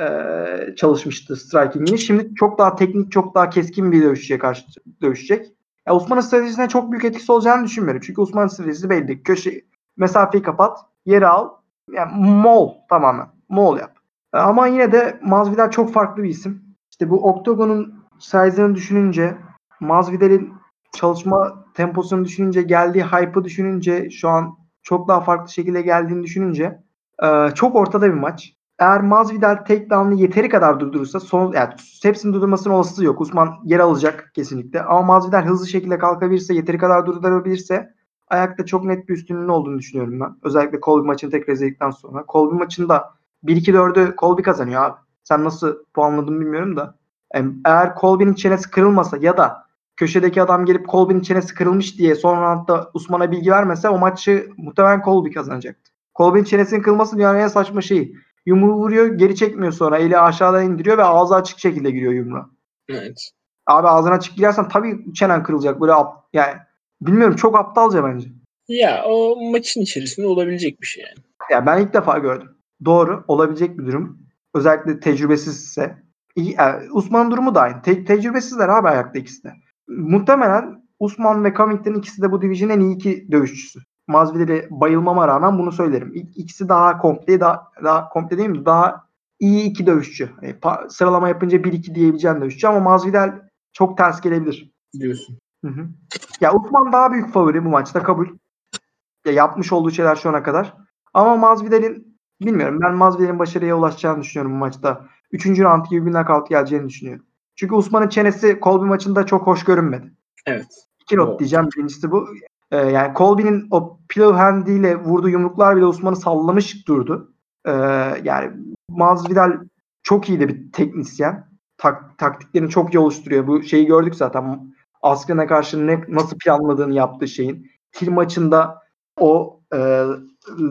e, çalışmıştı striking'ini. Şimdi çok daha teknik, çok daha keskin bir dövüşçüye karşı dövüşecek. Ya Osman'ın stratejisine çok büyük etkisi olacağını düşünmüyorum. Çünkü Osman'ın stratejisi belli. Köşe mesafeyi kapat, yere al. Yani mol tamamen. Mol yap. E, Ama yine de Masvidal çok farklı bir isim. İşte bu Octagon'un size'ını düşününce, Masvidal'in çalışma temposunu düşününce, geldiği hype'ı düşününce, şu an çok daha farklı şekilde geldiğini düşününce e, çok ortada bir maç. Eğer Masvidal takedown'ı yeteri kadar durdurursa son yani hepsini durdurmasının olasılığı yok. Usman yer alacak kesinlikle. Ama Masvidal hızlı şekilde kalkabilirse, yeteri kadar durdurabilirse ayakta çok net bir üstünlüğün olduğunu düşünüyorum ben. Özellikle Colby maçını tekrar izledikten sonra. Colby maçında 1-2-4'ü Colby kazanıyor abi. Sen nasıl puanladın bilmiyorum da. Eğer Colby'nin çenesi kırılmasa ya da köşedeki adam gelip Colby'nin çenesi kırılmış diye son roundda Usman'a bilgi vermese o maçı muhtemelen Colby kazanacaktı. Colby'nin çenesinin kırılması dünyanın en saçma şeyi. Yumruğu vuruyor, geri çekmiyor sonra. Eli aşağıdan indiriyor ve ağzı açık şekilde giriyor yumruğa. Evet. Abi ağzına açık girersen tabii çenen kırılacak. Böyle ap- yani bilmiyorum çok aptalca bence. Ya o maçın içerisinde olabilecek bir şey yani. Ya ben ilk defa gördüm. Doğru olabilecek bir durum. Özellikle tecrübesizse. İyi, yani Usman'ın durumu da aynı. Te- tecrübesizler abi ayakta ikisi de. Muhtemelen Usman ve Covington ikisi de bu division'ın en iyi iki dövüşçüsü. Masvidal'e bayılmama rağmen bunu söylerim. İk- İkisi daha komple, daha, daha komple değil mi? Daha iyi iki dövüşçü. Hani pa- sıralama yapınca 1-2 diyebileceğim dövüşçü ama Masvidal çok ters gelebilir. Diyorsun. Hı hı. Ya Usman daha büyük favori bu maçta kabul. Ya yapmış olduğu şeyler şu ana kadar. Ama Masvidal'in bilmiyorum ben Masvidal'in başarıya ulaşacağını düşünüyorum bu maçta. Üçüncü round gibi bir knockout geleceğini düşünüyorum. Çünkü Usman'ın çenesi Colby maçında çok hoş görünmedi. Evet. İki not Doğru. diyeceğim. Birincisi bu. Ee, yani Colby'nin o pillow handiyle vurduğu yumruklar bile Usman'ı sallamış durdu. Ee, yani Masvidal çok iyi de bir teknisyen. Tak, taktiklerini çok iyi oluşturuyor. Bu şeyi gördük zaten. Askren'e karşı ne, nasıl planladığını yaptığı şeyin. Til maçında o e,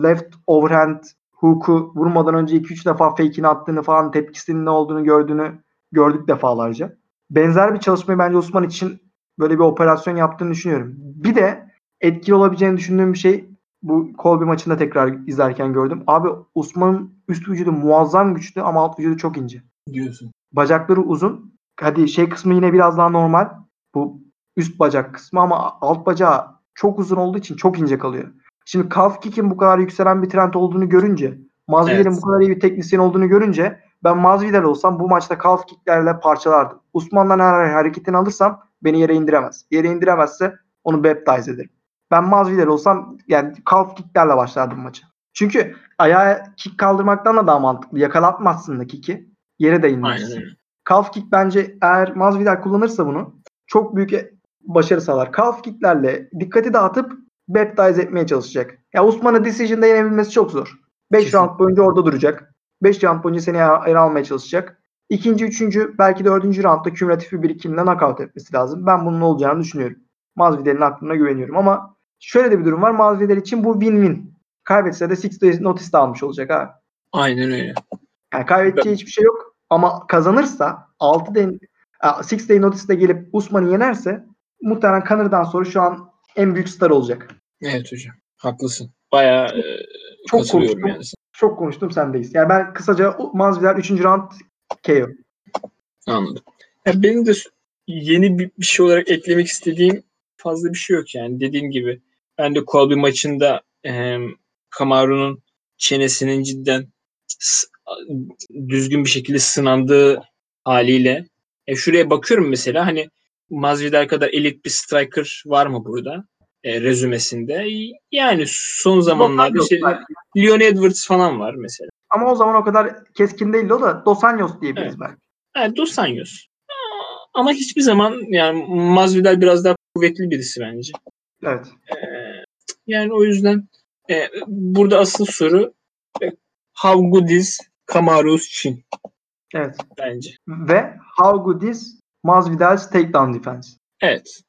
left overhand hook'u vurmadan önce 2-3 defa fake'ini attığını falan tepkisinin ne olduğunu gördüğünü gördük defalarca. Benzer bir çalışmayı bence Osman için böyle bir operasyon yaptığını düşünüyorum. Bir de etkili olabileceğini düşündüğüm bir şey bu Colby maçında tekrar izlerken gördüm. Abi Osman'ın üst vücudu muazzam güçlü ama alt vücudu çok ince. Diyorsun. Bacakları uzun. Hadi şey kısmı yine biraz daha normal. Bu üst bacak kısmı ama alt bacağı çok uzun olduğu için çok ince kalıyor. Şimdi calf kick'in bu kadar yükselen bir trend olduğunu görünce, Masvidal'in Evet. bu kadar iyi bir teknisyen olduğunu görünce ben Masvidal olsam bu maçta calf kick'lerle parçalardım. Usman'dan her hareketini alırsam beni yere indiremez. Yere indiremezse onu baptize ederim. Ben Masvidal olsam yani calf kick'lerle başlardım maçı. Çünkü ayağa kick kaldırmaktan da daha mantıklı. Yakalatmazsın da kick'i. Yere de inmezsin. Calf kick bence eğer Masvidal kullanırsa bunu çok büyük başarı sağlar. Calf kicklerle dikkati dağıtıp baptize etmeye çalışacak. Ya Usman'ı decision'da yenebilmesi çok zor. 5 Kesin. round boyunca orada duracak. 5 round boyunca seni ele almaya çalışacak. İkinci, üçüncü, belki dördüncü roundda kümülatif bir birikimle knockout etmesi lazım. Ben bunun olacağını düşünüyorum. Masvidal'in aklına güveniyorum ama şöyle de bir durum var. Masvidal için bu win-win. Kaybetse de 6 days notice de almış olacak abi. Aynen öyle. Yani kaybedeceği hiçbir şey yok. Ama kazanırsa 6 day, 6 day notice'de gelip Usman'ı yenerse muhtemelen Connor'dan sonra şu an en büyük star olacak. Evet hocam. Haklısın. Bayağı e, Çok konuştum. yani. Çok konuştum sendeyiz. Yani ben kısaca Masvidal 3. round KO. Anladım. Ya benim de yeni bir, bir şey olarak eklemek istediğim fazla bir şey yok yani. Dediğim gibi ben de Colby maçında e, Kamaru'nun çenesinin cidden düzgün bir şekilde sınandığı haliyle e, şuraya bakıyorum mesela hani Masvidal kadar elit bir striker var mı burada? E, rezümesinde. Yani son zamanlarda belki. Leon Edwards falan var mesela. Ama o zaman o kadar keskin değildi o da Dos Anjos diyebiliriz Evet. belki. Evet, Dos Anjos. Ama hiçbir zaman yani Masvidal biraz daha kuvvetli birisi bence. Evet. Ee, yani o yüzden e, burada asıl soru e, how good is Kamaru's chin Evet. bence. Ve how good is Masvidal's takedown defense? Evet.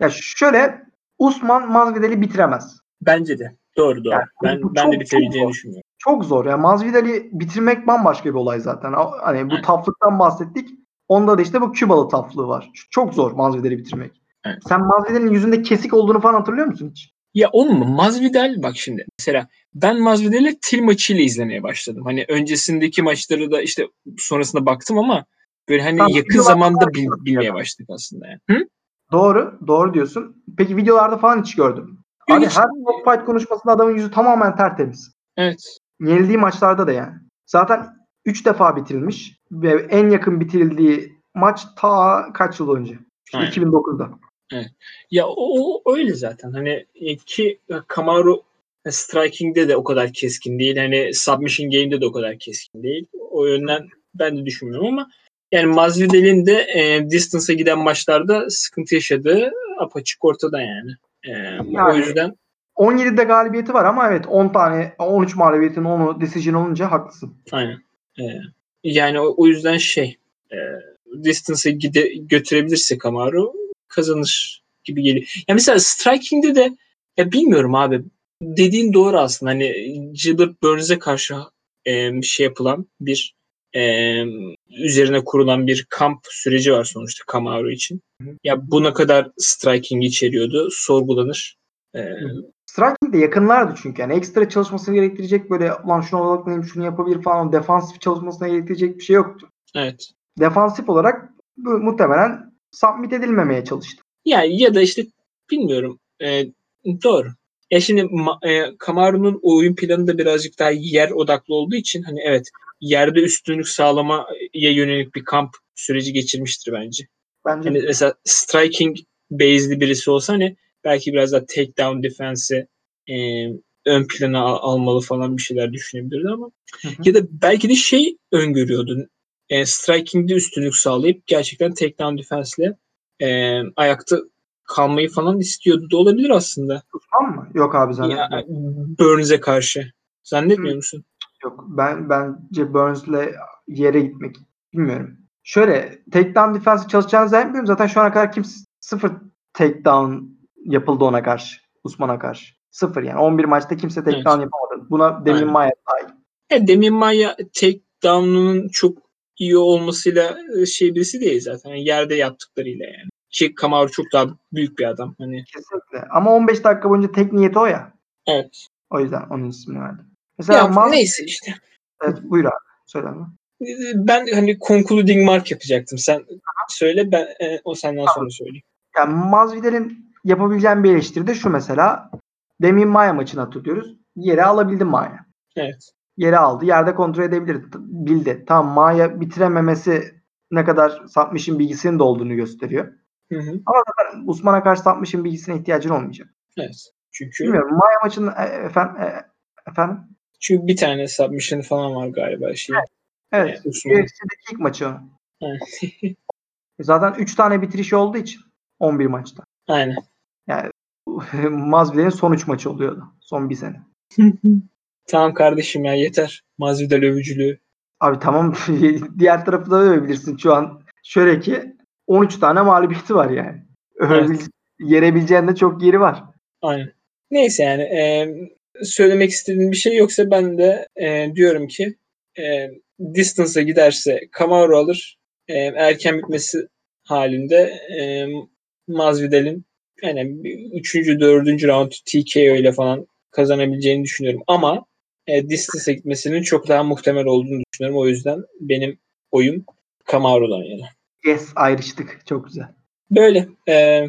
Ya şöyle Usman Masvidal'i bitiremez. Bence de. Doğru doğru. Yani ben ben çok- de bitebileceğini çok- düşünüyorum. Çok zor. Yani Masvidal'i bitirmek bambaşka bir olay zaten. Hani bu Evet. taflıktan bahsettik. Onda da işte bu Kübalı taflığı var. Çok zor Masvidal'i bitirmek. Evet. Sen Masvidal'in yüzünde kesik olduğunu falan hatırlıyor musun hiç? Ya olma Masvidal bak şimdi mesela ben Masvidal'i til maçıyla izlemeye başladım. Hani öncesindeki maçları da işte sonrasında baktım ama böyle hani tamam, yakın zamanda bil, bilmeye başladık aslında yani. Hı? Doğru, doğru diyorsun. Peki videolarda falan hiç gördüm. Abi hiç... her fight konuşmasında adamın yüzü tamamen tertemiz. Evet. Yenildiği maçlarda da yani. Zaten 3 defa bitirilmiş ve en yakın bitirildiği maç ta kaç yıl önce? İşte 2009'da. Evet. Ya o, o öyle zaten. Hani e, ki e, Kamaru e, striking'de de o kadar keskin değil. Hani submission game'de de o kadar keskin değil. O yönden ben de düşünmüyorum ama yani Masvidal'in de e, distance'a giden maçlarda sıkıntı yaşadığı apaçık ortada yani. E, yani. O yüzden 17'de galibiyeti var ama evet 10 tane 13 mağlubiyetin 10'u decision olunca haklısın. Aynen. Ee, yani o, o yüzden şey e, distance'ı gide, götürebilirse Kamaru kazanır gibi geliyor. Ya mesela striking'de de ya bilmiyorum abi. Dediğin doğru aslında. Hani Gilbert Burns'e karşı e, şey yapılan bir e, üzerine kurulan bir kamp süreci var sonuçta Camaro için. Ya bu ne kadar striking içeriyordu sorgulanır. E, Striking de yakınlardı çünkü. Yani ekstra çalışmasını gerektirecek böyle lan şuna odaklanayım şunu yapabilir falan defansif çalışmasına gerektirecek bir şey yoktu. evet. Defansif olarak bu, muhtemelen submit edilmemeye çalıştı. Ya ya da işte bilmiyorum. E, doğru. Ya şimdi Ma- e, Camaro'nun oyun planı da birazcık daha yer odaklı olduğu için hani evet yerde üstünlük sağlamaya yönelik bir kamp süreci geçirmiştir bence. Bence Hani mesela striking based'li birisi olsa hani belki biraz daha takedown defense'i e, ön plana al- almalı falan bir şeyler düşünebilirdi ama Hı hı. ya da belki de şey öngörüyordu. E, striking'de üstünlük sağlayıp gerçekten takedown defense'le e, ayakta kalmayı falan istiyordu da olabilir aslında. Tutmam mı? Yok abi zannetmiyorum. Burns'e karşı. Zannetmiyor Hı. musun? Yok. Ben bence Burns'le yere gitmek bilmiyorum. Şöyle takedown defense çalışacağını zannetmiyorum. Zaten şu ana kadar kimse sıfır takedown yapıldı ona karşı. Usman'a karşı. Sıfır yani. 11 maçta kimse takedown yapamadı. Buna Demin Aynen. Maya dahil. E, Demi Maya takedown'unun çok iyi olmasıyla e, şey birisi değil zaten. Yani yerde yaptıklarıyla yani. Ki Kamaru çok daha büyük bir adam. Hani Kesinlikle. Ama 15 dakika boyunca tek niyeti o ya. evet. O yüzden onun ismini verdim. Mesela Ya, Mas- neyse işte. Evet, buyur abi. Söyle abi. Ben hani concluding mark yapacaktım. Sen söyle ben e, o senden sonra söyleyeyim. Yani Masvidal'in yapabileceğim bir eleştiri de şu mesela. Demin Maya maçını hatırlıyoruz. Yere alabildi Maya. Evet. Yere aldı. Yerde kontrol edebilirdi. Bildi. Tamam Maya bitirememesi ne kadar Submission bilgisinin de olduğunu gösteriyor. Hı hı. Usman'a karşı Submission bilgisine ihtiyacın olmayacak. Evet. Çünkü Bilmiyorum. Maya maçının e, efendim, e, efendim? çünkü bir tane submission falan var galiba şey. Evet. E, Usman. UFC'deki ilk maçı. Evet. [laughs] Zaten 3 tane bitiriş olduğu için 11 maçta. Aynen. [laughs] Masvidal'in son 3 maçı oluyordu. Son bir sene. [laughs] tamam kardeşim ya yeter. Mazvidal övücülüğü. Abi tamam [laughs] diğer tarafı da övebilirsin şu an. Şöyle ki 13 tane mağlubiyeti var yani. Övebil yerebileceğin de çok yeri var. Aynen. Neyse yani e, söylemek istediğin bir şey yoksa ben de e, diyorum ki e, distance'a giderse Camaro alır. E, erken bitmesi halinde e, Masvidal'in yani 3. 4. round TKO ile falan kazanabileceğini düşünüyorum. Ama e, distance'a gitmesinin çok daha muhtemel olduğunu düşünüyorum. O yüzden benim oyum Camaro'dan yana. Yes ayrıştık. Çok güzel. Böyle. E,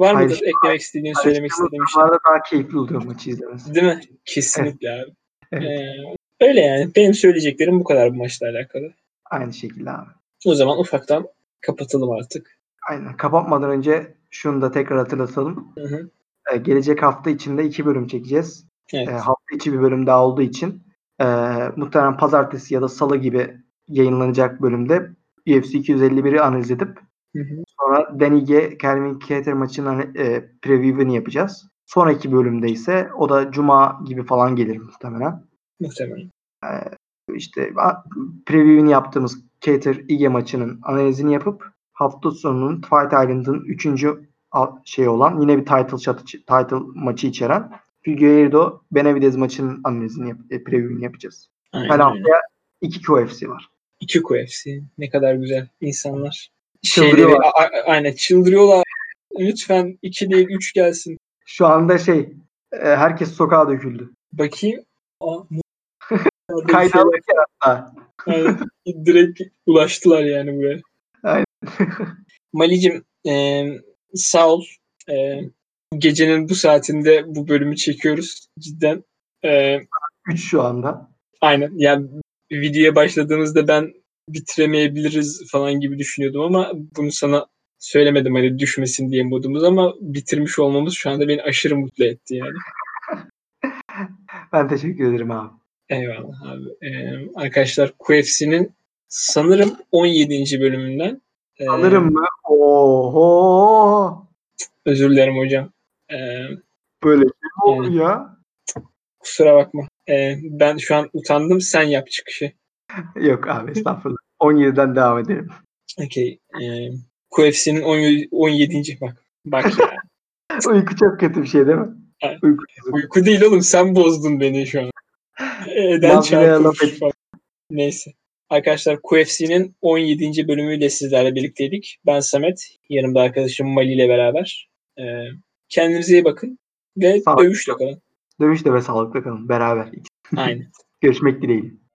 var mıdır Ayrıştık. eklemek istediğin, söylemek istediğin bir şey? Bunlarda daha keyifli oluyor maçı izlemesi. Değil mi? Kesinlikle abi. Evet. Ee, öyle yani. Benim söyleyeceklerim bu kadar bu maçla alakalı. Aynı şekilde abi. O zaman ufaktan kapatalım artık. Aynen. Kapatmadan önce şunu da tekrar hatırlatalım. Hı hı. Ee, gelecek hafta içinde iki bölüm çekeceğiz. Evet. Ee, hafta içi bir bölüm daha olduğu için e, muhtemelen pazartesi ya da salı gibi yayınlanacak bölümde UFC 251'i analiz edip Hı hı. sonra Denige Kelvin Keter maçının hani, e, preview'ini yapacağız. Sonraki bölümde ise o da cuma gibi falan gelir muhtemelen. Muhtemelen. İşte a- preview'ini yaptığımız Keter Ige maçının analizini yapıp hafta sonunun Fight Island'ın 3. şey olan yine bir title shot, title maçı içeren Figueiredo Benavidez maçının analizini yap, e, preview'ini yapacağız. Aynen Yani öyle. haftaya iki QFC var. İki UFC. Ne kadar güzel insanlar. Çıldırıyorlar. Şeyleri, aynen çıldırıyorlar. Lütfen iki değil üç gelsin. Şu anda şey e, herkes sokağa döküldü. Bakayım. Aa, [laughs] Kaydı alırken hatta. Aynen. Direkt ulaştılar yani buraya. Aynen. Malicim e, sağ ol. E, gecenin bu saatinde bu bölümü çekiyoruz. Cidden. E, 3 şu anda. aynen. Yani videoya başladığımızda ben bitiremeyebiliriz falan gibi düşünüyordum ama bunu sana söylemedim hani düşmesin diye modumuz ama bitirmiş olmamız şu anda beni aşırı mutlu etti yani. [laughs] Ben teşekkür ederim abi. Eyvallah abi. Ee, arkadaşlar QFC'nin sanırım 17. bölümünden e, Alırım mı? Oho! özür dilerim hocam. Ee, Böyle şey mi olur ya? kusura bakma. Ee, ben şu an utandım. Sen yap çıkışı. Yok abi estağfurullah. 17'den devam edelim. Okey. Ee, QFC'nin 17, 17. bak. Bak ya. [laughs] Uyku çok kötü bir şey değil mi? Evet. Uyku. Uyku değil oğlum. Sen bozdun beni şu an. Eden falan. Neyse. Arkadaşlar QFC'nin 17. bölümüyle sizlerle birlikteydik. Ben Samet, yanımda arkadaşım Mali ile beraber. Ee, kendinize iyi bakın ve Sağ dövüşle kalın. Dövüşle ve sağlıkla kalın beraber. Aynen. [laughs] Görüşmek dileğiyle.